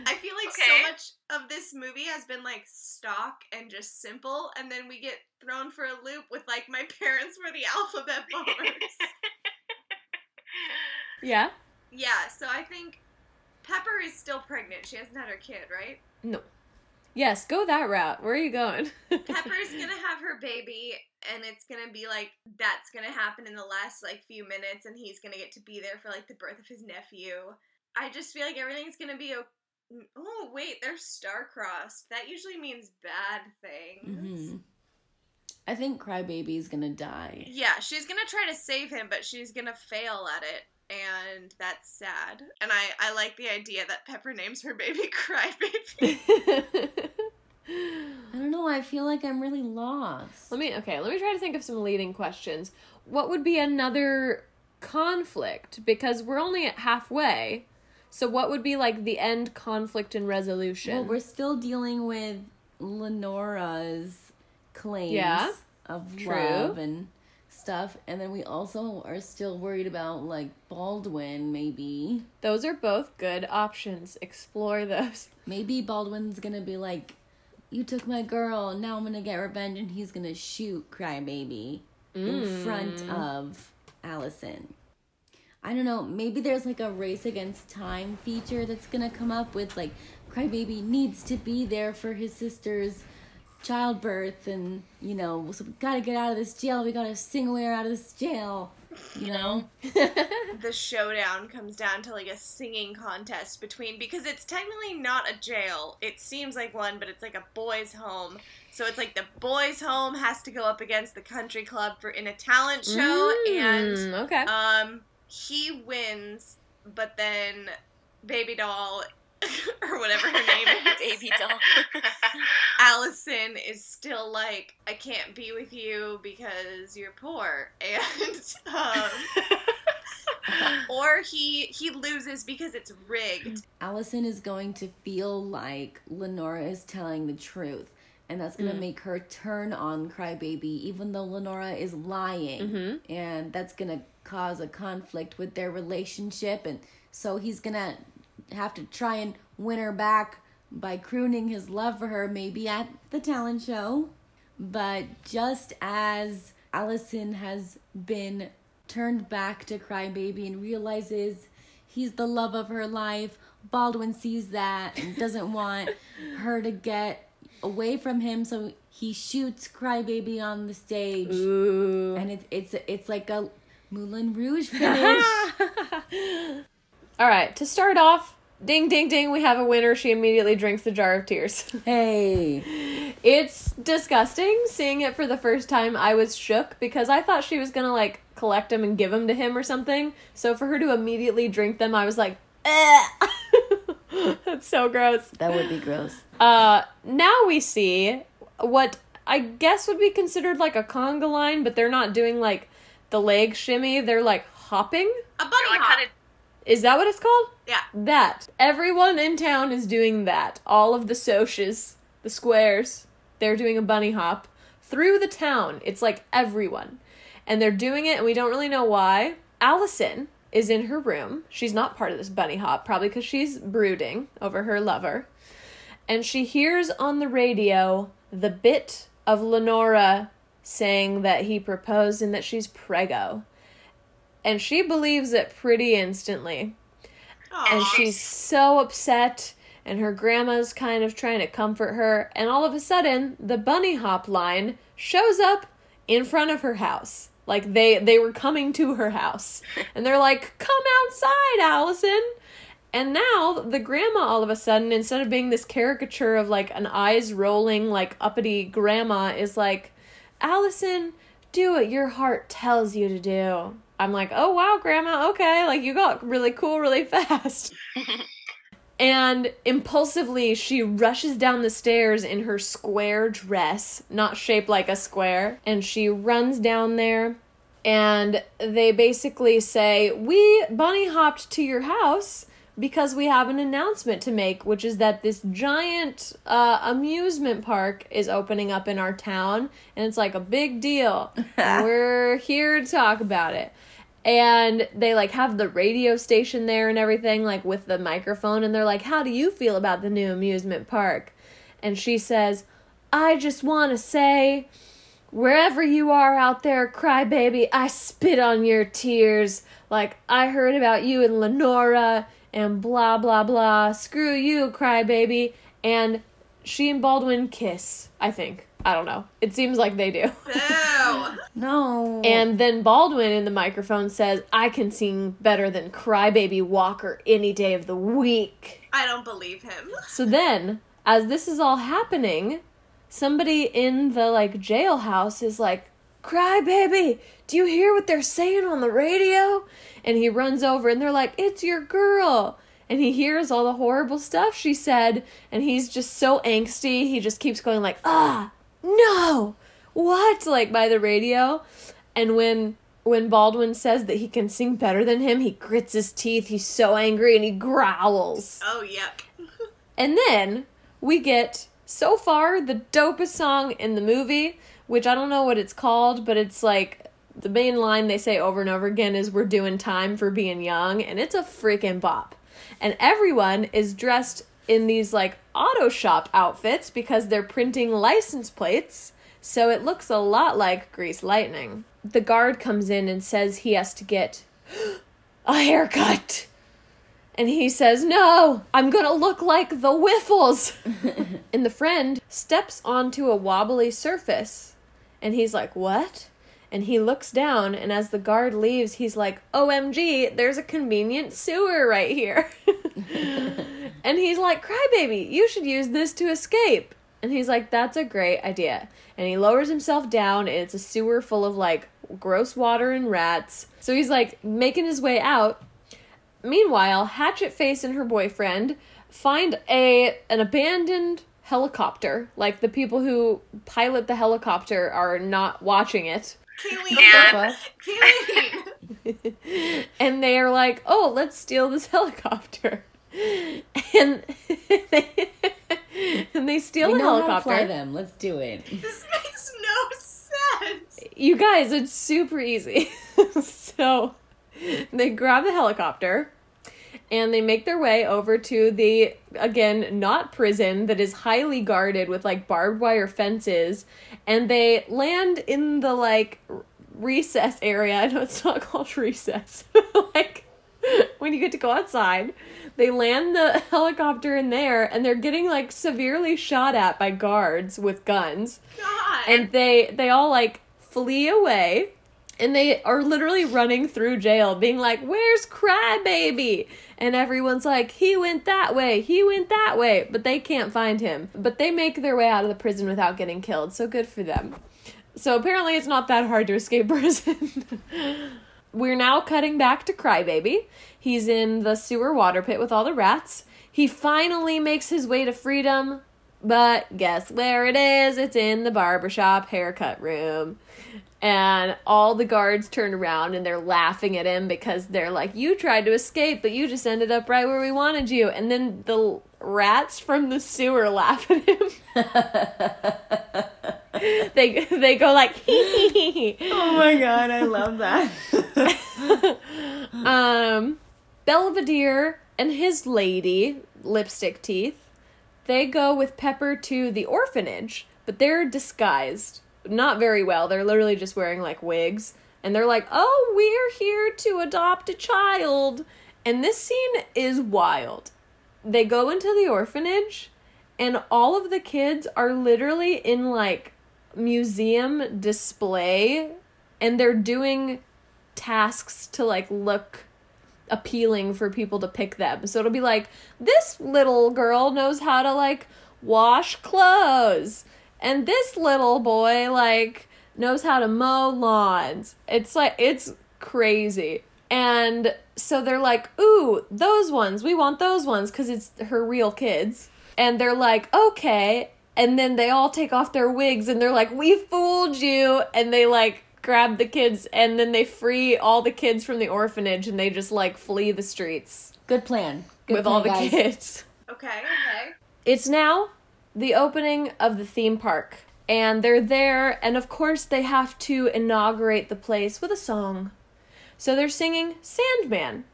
I feel like Okay. so much of this movie has been like stock and just simple, and then we get thrown for a loop with like my <laughs> parents were the alphabet <laughs> bombers. yeah? yeah, so I think Pepper is still pregnant. She hasn't had her kid, right? No. Yes, go that route. Where are you going? Pepper's gonna have her baby, and it's gonna be like that's gonna happen in the last like few minutes, and he's gonna get to be there for like the birth of his nephew. I just feel like everything's gonna be. O- oh wait, they're star-crossed. That usually means bad things. mhm. I think Crybaby's gonna die. Yeah, she's gonna try to save him, but she's gonna fail at it, and that's sad. And I I like the idea that Pepper names her baby <laughs> Crybaby. <laughs> I don't know. I feel like I'm really lost. let me okay, let me try to think of some leading questions. What would be another conflict? Because we're only at halfway. So what would be like the end conflict and resolution? Well, we're still dealing with Lenora's claims Yeah, of true. love and stuff, and then we also are still worried about like Baldwin. Maybe, Those are both good options. Explore those. maybe Baldwin's gonna be like you took my girl. Now I'm gonna get revenge, and he's gonna shoot Crybaby in front mm. of Allison. I don't know. Maybe there's like a race against time feature that's gonna come up with like Crybaby needs to be there for his sister's childbirth, and you know, so we gotta get out of this jail. We gotta sing away out of this jail. You know. <laughs> the showdown comes down to like a singing contest between because it's technically not a jail. It seems like one, but it's like a boys' home. So it's like the boys' home has to go up against the country club for in a talent show, and Mm, okay. um, he wins, but then Baby Doll <laughs> or whatever her name is, <laughs> Baby doll. <laughs> Allison is still like, I can't be with you because you're poor, and um, or he he loses because it's rigged. Allison is going to feel like Lenora is telling the truth. And that's going to make her turn on Crybaby, even though Lenora is lying. And that's going to cause a conflict with their relationship. And so he's going to have to try and win her back by crooning his love for her, maybe at the talent show. But just as Allison has been turned back to Crybaby and realizes he's the love of her life, Baldwin sees that and doesn't want <laughs> her to get away from him, so he shoots Crybaby on the stage. Ooh. And it, it's it's like a Moulin Rouge <laughs> finish. All right, to start off, ding, ding, ding, we have a winner. She immediately drinks the jar of tears. <laughs> hey, it's disgusting seeing it for the first time. I was shook because I thought she was gonna like collect them and give them to him or something. So for her to immediately drink them, I was like, eh. <laughs> That's so gross. that would be gross. Uh, now we see what I guess would be considered like a conga line, but they're not doing like the leg shimmy. They're like hopping. A bunny like hop. Is that what it's called? Yeah. That. Everyone in town is doing that. All of the socias, the squares, they're doing a bunny hop through the town. It's like everyone. And they're doing it, and we don't really know why. Allison is in her room. She's not part of this bunny hop, probably because she's brooding over her lover. And she hears on the radio the bit of Lenora saying that he proposed and that she's prego. And she believes it pretty instantly. And she's so upset and her grandma's kind of trying to comfort her and all of a sudden the bunny hop line shows up in front of her house. Like they they were coming to her house. <laughs> And they're like come outside allison. And now the grandma all of a sudden instead of being this caricature of like an eyes rolling like uppity grandma is like allison do what your heart tells you to do i'm like oh wow grandma okay like you got really cool really <laughs> fast. <laughs> And impulsively she rushes down the stairs in her square dress not shaped like a square and she runs down there and they basically say we bunny hopped to your house because we have an announcement to make which is that this giant uh, amusement park is opening up in our town and it's like a big deal. <laughs> We're here to talk about it and they like have the radio station there and everything like with the microphone. And they're like how do you feel about the new amusement park? And she says i just want to say wherever you are out there crybaby i spit on your tears. Like i heard about you and lenora and blah blah blah. Screw you crybaby and she and baldwin kiss i think i don't know it seems like they do <laughs> No. and then Baldwin in the microphone says, I can sing better than Crybaby Walker any day of the week. I don't believe him. <laughs> So then, as this is all happening, somebody in the like jailhouse is like, Crybaby, do you hear what they're saying on the radio? And he runs over and they're like, It's your girl. And he hears all the horrible stuff she said, and he's just so angsty. He just keeps going like, "Ah, no, what?" Like by the radio. And when when Baldwin says that he can sing better than him, he grits his teeth. He's so angry and he growls. Oh, yep. <laughs> And then we get so far the dopest song in the movie, which I don't know what it's called, but it's like the main line they say over and over again is we're doing time for being young and it's a freaking bop. And everyone is dressed in these like auto shop outfits because they're printing license plates, so it looks a lot like Grease Lightning. The guard comes in and says he has to get <gasps> a haircut. And he says, No, I'm gonna look like the Whiffles. <laughs> and the friend steps onto a wobbly surface. And he's like, What? And he looks down, and as the guard leaves, he's like, OMG, there's a convenient sewer right here. <laughs> and he's like, Crybaby, you should use this to escape. And he's like, That's a great idea. And he lowers himself down, and it's a sewer full of like gross water and rats. So he's like making his way out. Meanwhile, Hatchet Face and her boyfriend find a an abandoned helicopter. Like the people who pilot the helicopter are not watching it. And Kaylee! <laughs> and they are like, "Oh, let's steal this <laughs> helicopter." And they, <laughs> and they steal we the know how to fly helicopter. them. Let's do it. this makes no sense. You guys, it's super easy. so they grab the helicopter and they make their way over to the again not prison that is highly guarded with like barbed wire fences and they land in the like recess area. I know it's not <laughs> called recess. like when you get to go outside, they land the <laughs> helicopter in there and they're getting like severely shot at by guards with guns God. and they they all like flee away and they are literally running through jail being like where's crybaby? And everyone's like he went that way. He went that way. But they can't find him. But they make their way out of the prison without getting killed. So good for them. So apparently it's not that hard to escape <laughs> prison. We're now cutting back to crybaby. He's in the sewer water pit with all the rats. He finally makes his way to freedom. But guess where it is? It's in the barbershop haircut room. And all the guards turn around and they're laughing at him because they're like, You tried to escape, but you just ended up right where we wanted you. And then the rats from the sewer <laughs> laugh at him. <laughs> they they go like hee hee hee. Oh my god, I love that. <laughs> Um Belvedere and his lady, lipstick teeth, they go with Pepper to the orphanage, but they're disguised. Not very well. They're literally just wearing like wigs. And they're like, oh, we're here to adopt a child. And this scene is wild. They go into the orphanage, and all of the kids are literally in like museum display, and they're doing tasks to like look appealing for people to pick them. So it'll be like, this little girl knows how to like wash clothes, and this little boy like knows how to mow lawns. It's like, it's crazy. And so they're like, ooh, those ones, we want those ones because it's her real kids. And they're like, okay. And then they all take off their wigs and they're like, we fooled you. And they like grab the kids and then they free all the kids from the orphanage and they just like flee the streets Good plan. Good with plan, all the guys. kids. Okay, okay. It's now the opening of the theme park. And they're there, and of course, they have to inaugurate the place with a song. So they're singing Sandman,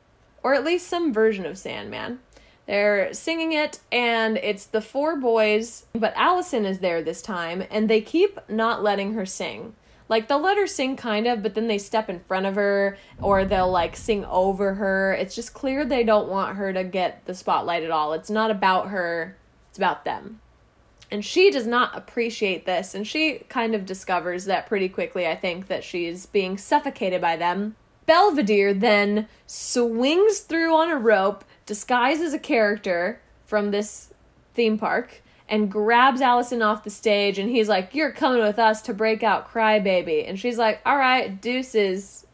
or at least some version of Sandman. They're singing it, and it's the four boys, but Allison is there this time, and they keep not letting her sing. Like, they'll let her sing kind of, but then they step in front of her, or they'll like sing over her. It's just clear they don't want her to get the spotlight at all. It's not about her, it's about them. And she does not appreciate this, and she kind of discovers that pretty quickly, I think, that she's being suffocated by them. Belvedere then swings through on a rope, disguises a character from this theme park, and grabs Allison off the stage. And he's like, You're coming with us to break out Crybaby. And she's like, All right, deuces.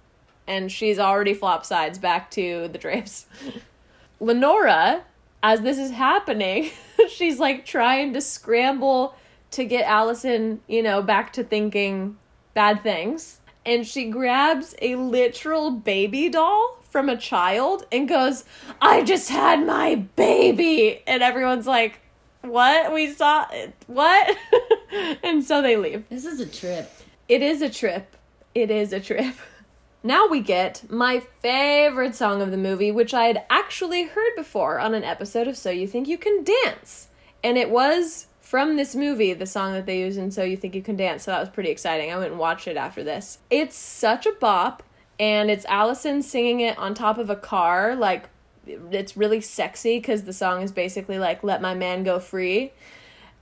And she's already flop sides back to the drapes. <laughs> Lenora, as this is happening, <laughs> she's like trying to scramble to get Allison, you know, back to thinking bad things. And she grabs a literal baby doll from a child and goes, I just had my baby. And everyone's like, What? We saw it. What? <laughs> and so they leave. This is a trip. It is a trip. It is a trip. <laughs> now we get my favorite song of the movie, which I had actually heard before on an episode of So You Think You Can Dance. And it was from this movie, the song that they use in So You Think You Can Dance. So that was pretty exciting. I went and watched it after this. It's such a bop, and it's Allison singing it on top of a car. Like, it's really sexy because the song is basically like, Let My Man Go Free.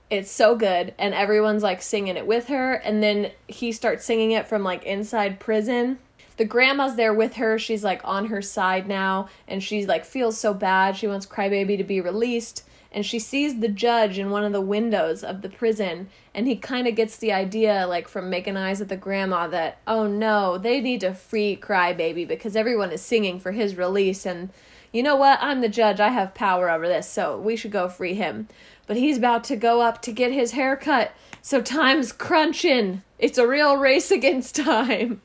It's so good, and everyone's like singing it with her. And then he starts singing it from like inside prison. The grandma's there with her. She's like on her side now, and she like feels so bad. She wants Crybaby to be released, and she sees the judge in one of the windows of the prison, and he kind of gets the idea like from making eyes at the grandma that oh no, they need to free Crybaby because everyone is singing for his release, and you know what? I'm the judge. I have power over this, so we should go free him. But he's about to go up to get his hair cut, so time's crunching. It's a real race <laughs> against time.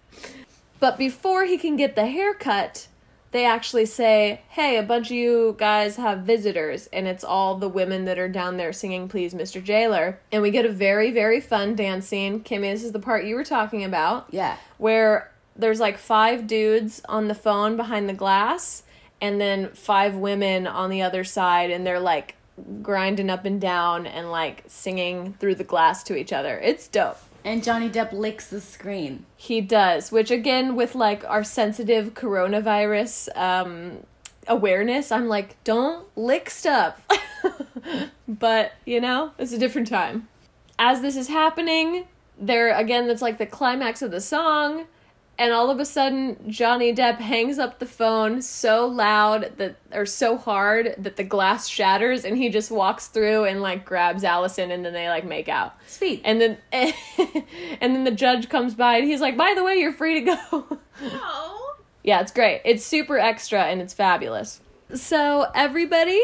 But before he can get the haircut, they actually say, Hey, a bunch of you guys have visitors. And it's all the women that are down there singing Please, Mr. Jailer. And we get a very, very fun dance scene. Kimmy, this is the part you were talking about. Yeah. Where there's like five dudes on the phone behind the glass, and then five women on the other side, and they're like grinding up and down and like singing through the glass to each other. It's dope. And Johnny Depp licks the screen. He does, which again, with like our sensitive coronavirus um, awareness, I'm like, don't lick stuff. <laughs> but, you know, it's a different time. As this is happening, there again, that's like the climax of the song. And all of a sudden, Johnny Depp hangs up the phone so loud that, or so hard that the glass shatters, and he just walks through and like grabs Allison, and then they like make out. Sweet. And then, <laughs> and then the judge comes by, and he's like, "By the way, you're free to go." Oh. yeah, it's great. It's super extra, and it's fabulous. So everybody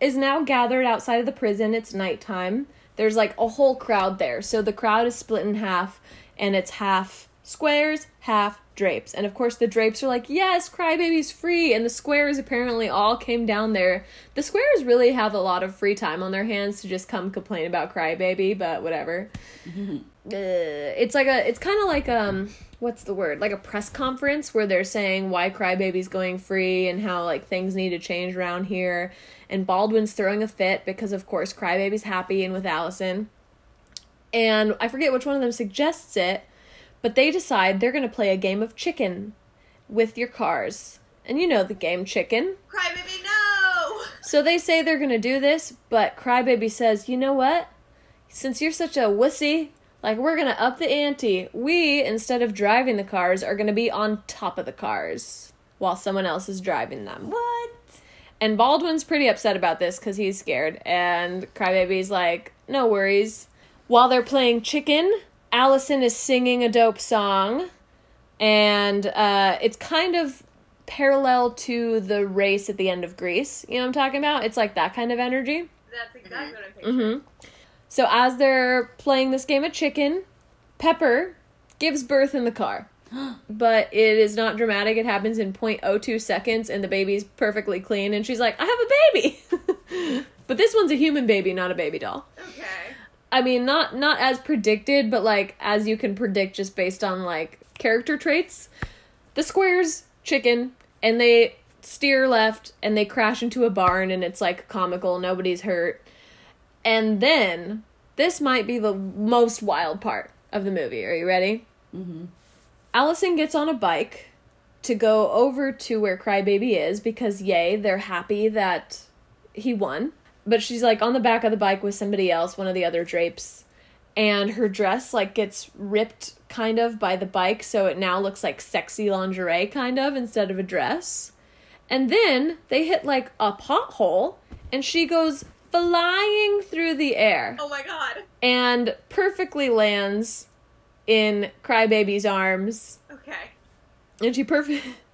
is now gathered outside of the prison. It's nighttime. There's like a whole crowd there. So the crowd is split in half, and it's half squares, half drapes. And of course, the drapes are like, yes, Crybaby's free. And the squares apparently all came down there. The squares really have a lot of free time on their hands to just come complain about Crybaby, but whatever. <laughs> uh, it's like a, it's kind of like, um, what's the word? Like a press conference where they're saying why Crybaby's going free and how like things need to change around here. And Baldwin's throwing a fit because, of course, Crybaby's happy and with Allison. And I forget which one of them suggests it, but they decide they're going to play a game of chicken with your cars. And you know the game chicken. Crybaby, no! So they say they're going to do this, but Crybaby says, you know what? Since you're such a wussy, like we're going to up the ante. We, instead of driving the cars, are going to be on top of the cars while someone else is driving them. What? And Baldwin's pretty upset about this because he's scared. And Crybaby's like, no worries. While they're playing chicken, Allison is singing a dope song. And uh, it's kind of parallel to the race at the end of Grease. You know what I'm talking about? It's like that kind of energy. That's exactly what I'm picturing. hmm So as they're playing this game of chicken, Pepper gives birth in the car. <gasps> But it is not dramatic. It happens in 0.02 seconds, and the baby's perfectly clean. And she's like, I have a baby. <laughs> but this one's a human baby, not a baby doll. Okay. I mean, not not as predicted, but like as you can predict just based on like character traits. The squares chicken, and they steer left, and they crash into a barn, and it's like comical. Nobody's hurt. And then this might be the most wild part of the movie. Are you ready? Mm-hmm. Allison gets on a bike to go over to where Crybaby is because, yay, they're happy that he won. But she's like on the back of the bike with somebody else, one of the other drapes. And her dress like gets ripped kind of by the bike, so it now looks like sexy lingerie kind of instead of a dress. And then they hit like a pothole and she goes flying through the air Oh my god. and perfectly lands in Crybaby's arms. Okay. And she perfect. <laughs>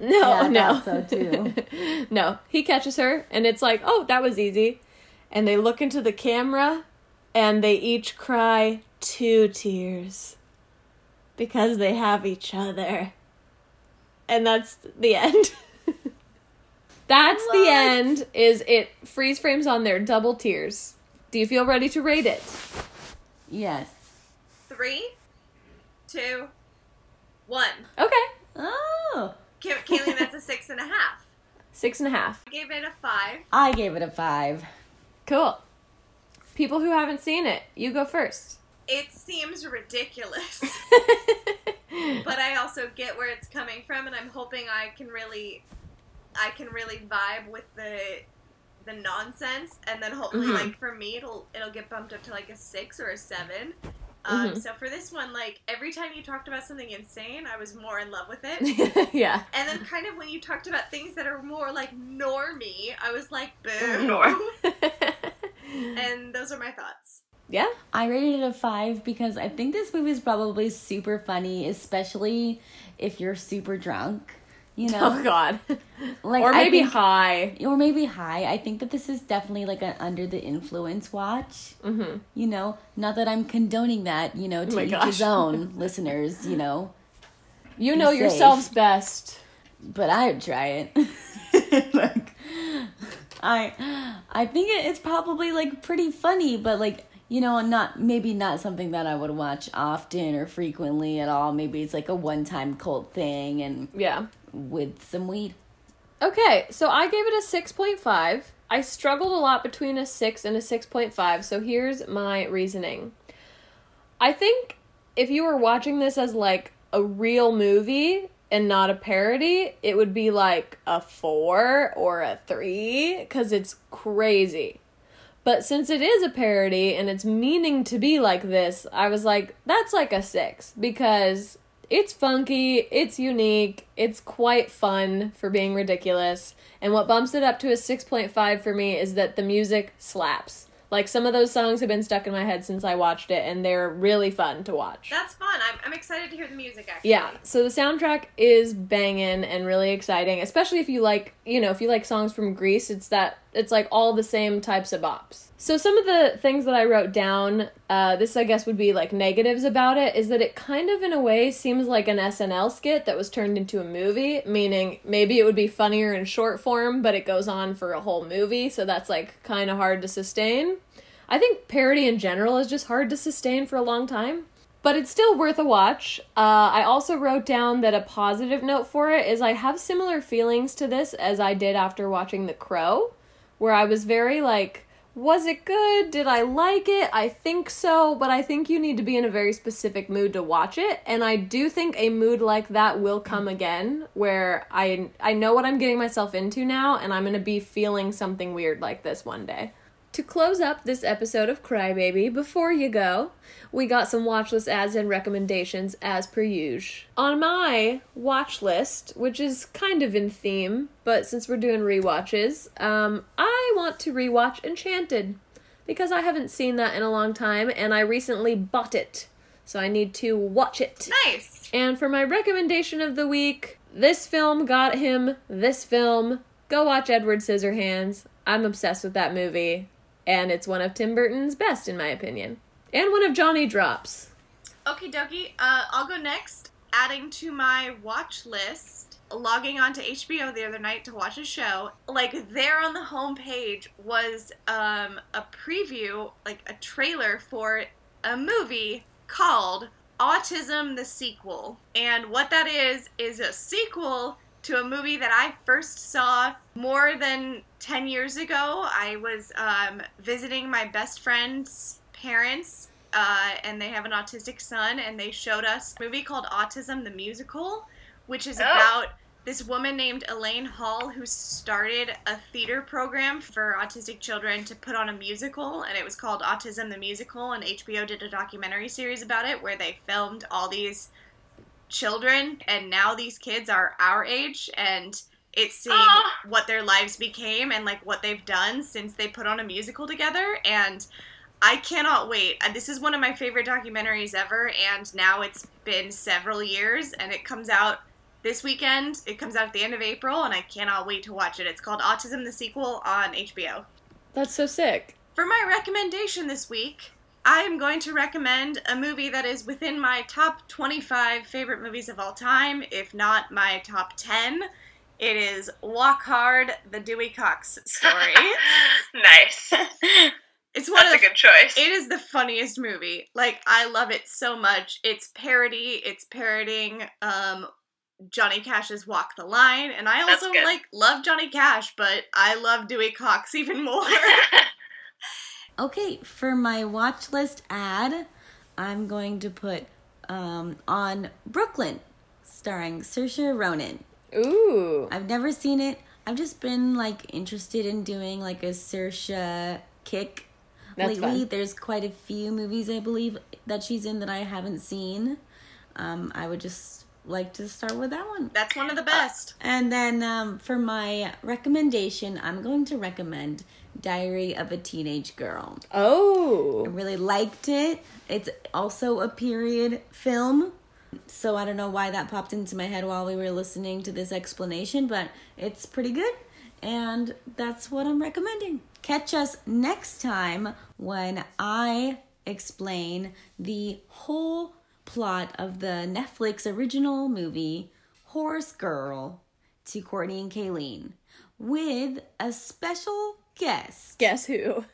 <laughs> No, Yeah, no. so, too. <laughs> no, he catches her, and it's like, oh, that was easy. And they look into the camera, and they each cry two tears because they have each other. And that's the end. <laughs> that's the end. Is it freeze frames on their double tears? Do you feel ready to rate it? Yes. Three, two, One. Okay. Oh. Kay- Kaylee, that's a six and a half. Six and a half. I gave it a five. I gave it a five. Cool. People who haven't seen it, you go first. It seems ridiculous, <laughs> but I also get where it's coming from, and I'm hoping I can really, I can really vibe with the, the nonsense, and then hopefully, Mhm. like for me, it'll it'll get bumped up to like a six or a seven. Um, Mhm. So for this one, like every time you talked about something insane, I was more in love with it. <laughs> yeah. And then kind of when you talked about things that are more like normie, I was like, boo. Mm-hmm. <laughs> and those are my thoughts. yeah. I rated it a five because I think this movie is probably super funny, especially if you're super drunk. You <laughs> know, Oh God. like or maybe think- high. or maybe high. I think that this is definitely like an under the influence watch. Mm-hmm. You know, not that I'm condoning that. You know, to my each gosh. his own, <laughs> listeners. You know, You know safe. yourselves best. but I'd try it. <laughs> like, I, I think it, it's probably like pretty funny, but like you know, not maybe not something that I would watch often or frequently at all. Maybe it's like a one time cult thing and Yeah. With some weed. Okay, so I gave it a 6.5. I struggled a lot between a 6 and a 6.5, so here's my reasoning. I think if you were watching this as like a real movie and not a parody, it would be like a 4 or a 3 cuz it's crazy. But since it is a parody and it's meaning to be like this, I was like, that's like a six because it's funky, it's unique, it's quite fun for being ridiculous. And what bumps it up to a 6.5 for me is that the music slaps. Like some of those songs have been stuck in my head since I watched it and they're really fun to watch. That's fun. I'm, I'm excited to hear the music, actually. Yeah, so the soundtrack is banging and really exciting, especially if you like, you know, if you like songs from Grease, it's that it's like all the same types of bops. So some of the things that I wrote down, uh, this I guess would be like negatives about it, is that it kind of in a way seems like an SNL skit that was turned into a movie, meaning maybe it would be funnier in short form, but it goes on for a whole movie, so that's like kind of hard to sustain. I think parody in general is just hard to sustain for a long time but it's still worth a watch. Uh, I also wrote down that a positive note for it is I have similar feelings to this as I did after watching The Crow, where I was very like, was it good? Did I like it? I think so, but I think you need to be in a very specific mood to watch it, and I do think a mood like that will come again, where I I know what I'm getting myself into now, and I'm gonna be feeling something weird like this one day. To close up this episode of Crybaby, before you go, we got some watch list ads and recommendations as per usual. On my watch list, which is kind of in theme, but since we're doing rewatches, um, I want to rewatch Enchanted because I haven't seen that in a long time and I recently bought it. So I need to watch it. Nice. And for my recommendation of the week, this film got him this film. Go watch Edward Scissorhands. I'm obsessed with that movie, and it's one of Tim Burton's best, in my opinion. And one of Johnny Depp's. Okie dokie. Uh, I'll go next. Adding to my watch list, logging on to HBO the other night to watch a show. Like there on the homepage was um, a preview, like a trailer for a movie called Autism the Sequel. And what that is, is a sequel to a movie that I first saw more than 10 years ago. I was um, visiting my best friend's parents, uh, and they have an autistic son, and they showed us a movie called Autism the Musical, which is Oh. about this woman named Elaine Hall who started a theater program for autistic children to put on a musical, and it was called Autism the Musical, and HBO did a documentary series about it where they filmed all these children, and now these kids are our age, and it's seeing Ah. what their lives became and like what they've done since they put on a musical together, and I cannot wait. Uh, This is one of my favorite documentaries ever, and now it's been several years, and it comes out this weekend. It comes out at the end of April, and I cannot wait to watch it. It's called Autism the Sequel on HBO. That's so sick. For my recommendation this week, I am going to recommend a movie that is within my top 25 favorite movies of all time, if not my top 10. It is Walk Hard, the Dewey Cox story. <laughs> nice. <laughs> It's one That's a of the good choice. It is the funniest movie. Like I love it so much. It's parody. It's parodying um Johnny Cash's Walk the Line, and I also like love Johnny Cash, but I love Dewey Cox even more. <laughs> Okay, for my watch list ad, I'm going to put um, on Brooklyn, starring Saoirse Ronan. Ooh. I've never seen it. I've just been like interested in doing like a Saoirse kick That's lately. fun. There's quite a few movies I believe that she's in that I haven't seen. Um, I would just like to start with that one. That's one of the best. And then um, for my recommendation, I'm going to recommend Diary of a Teenage Girl. Oh. I really liked it. It's also a period film. So I don't know why that popped into my head while we were listening to this explanation, but it's pretty good. And that's what I'm recommending. Catch us next time when I explain the whole plot of the Netflix original movie Horse Girl to Courtney and Kayleen with a special guest. Guess who?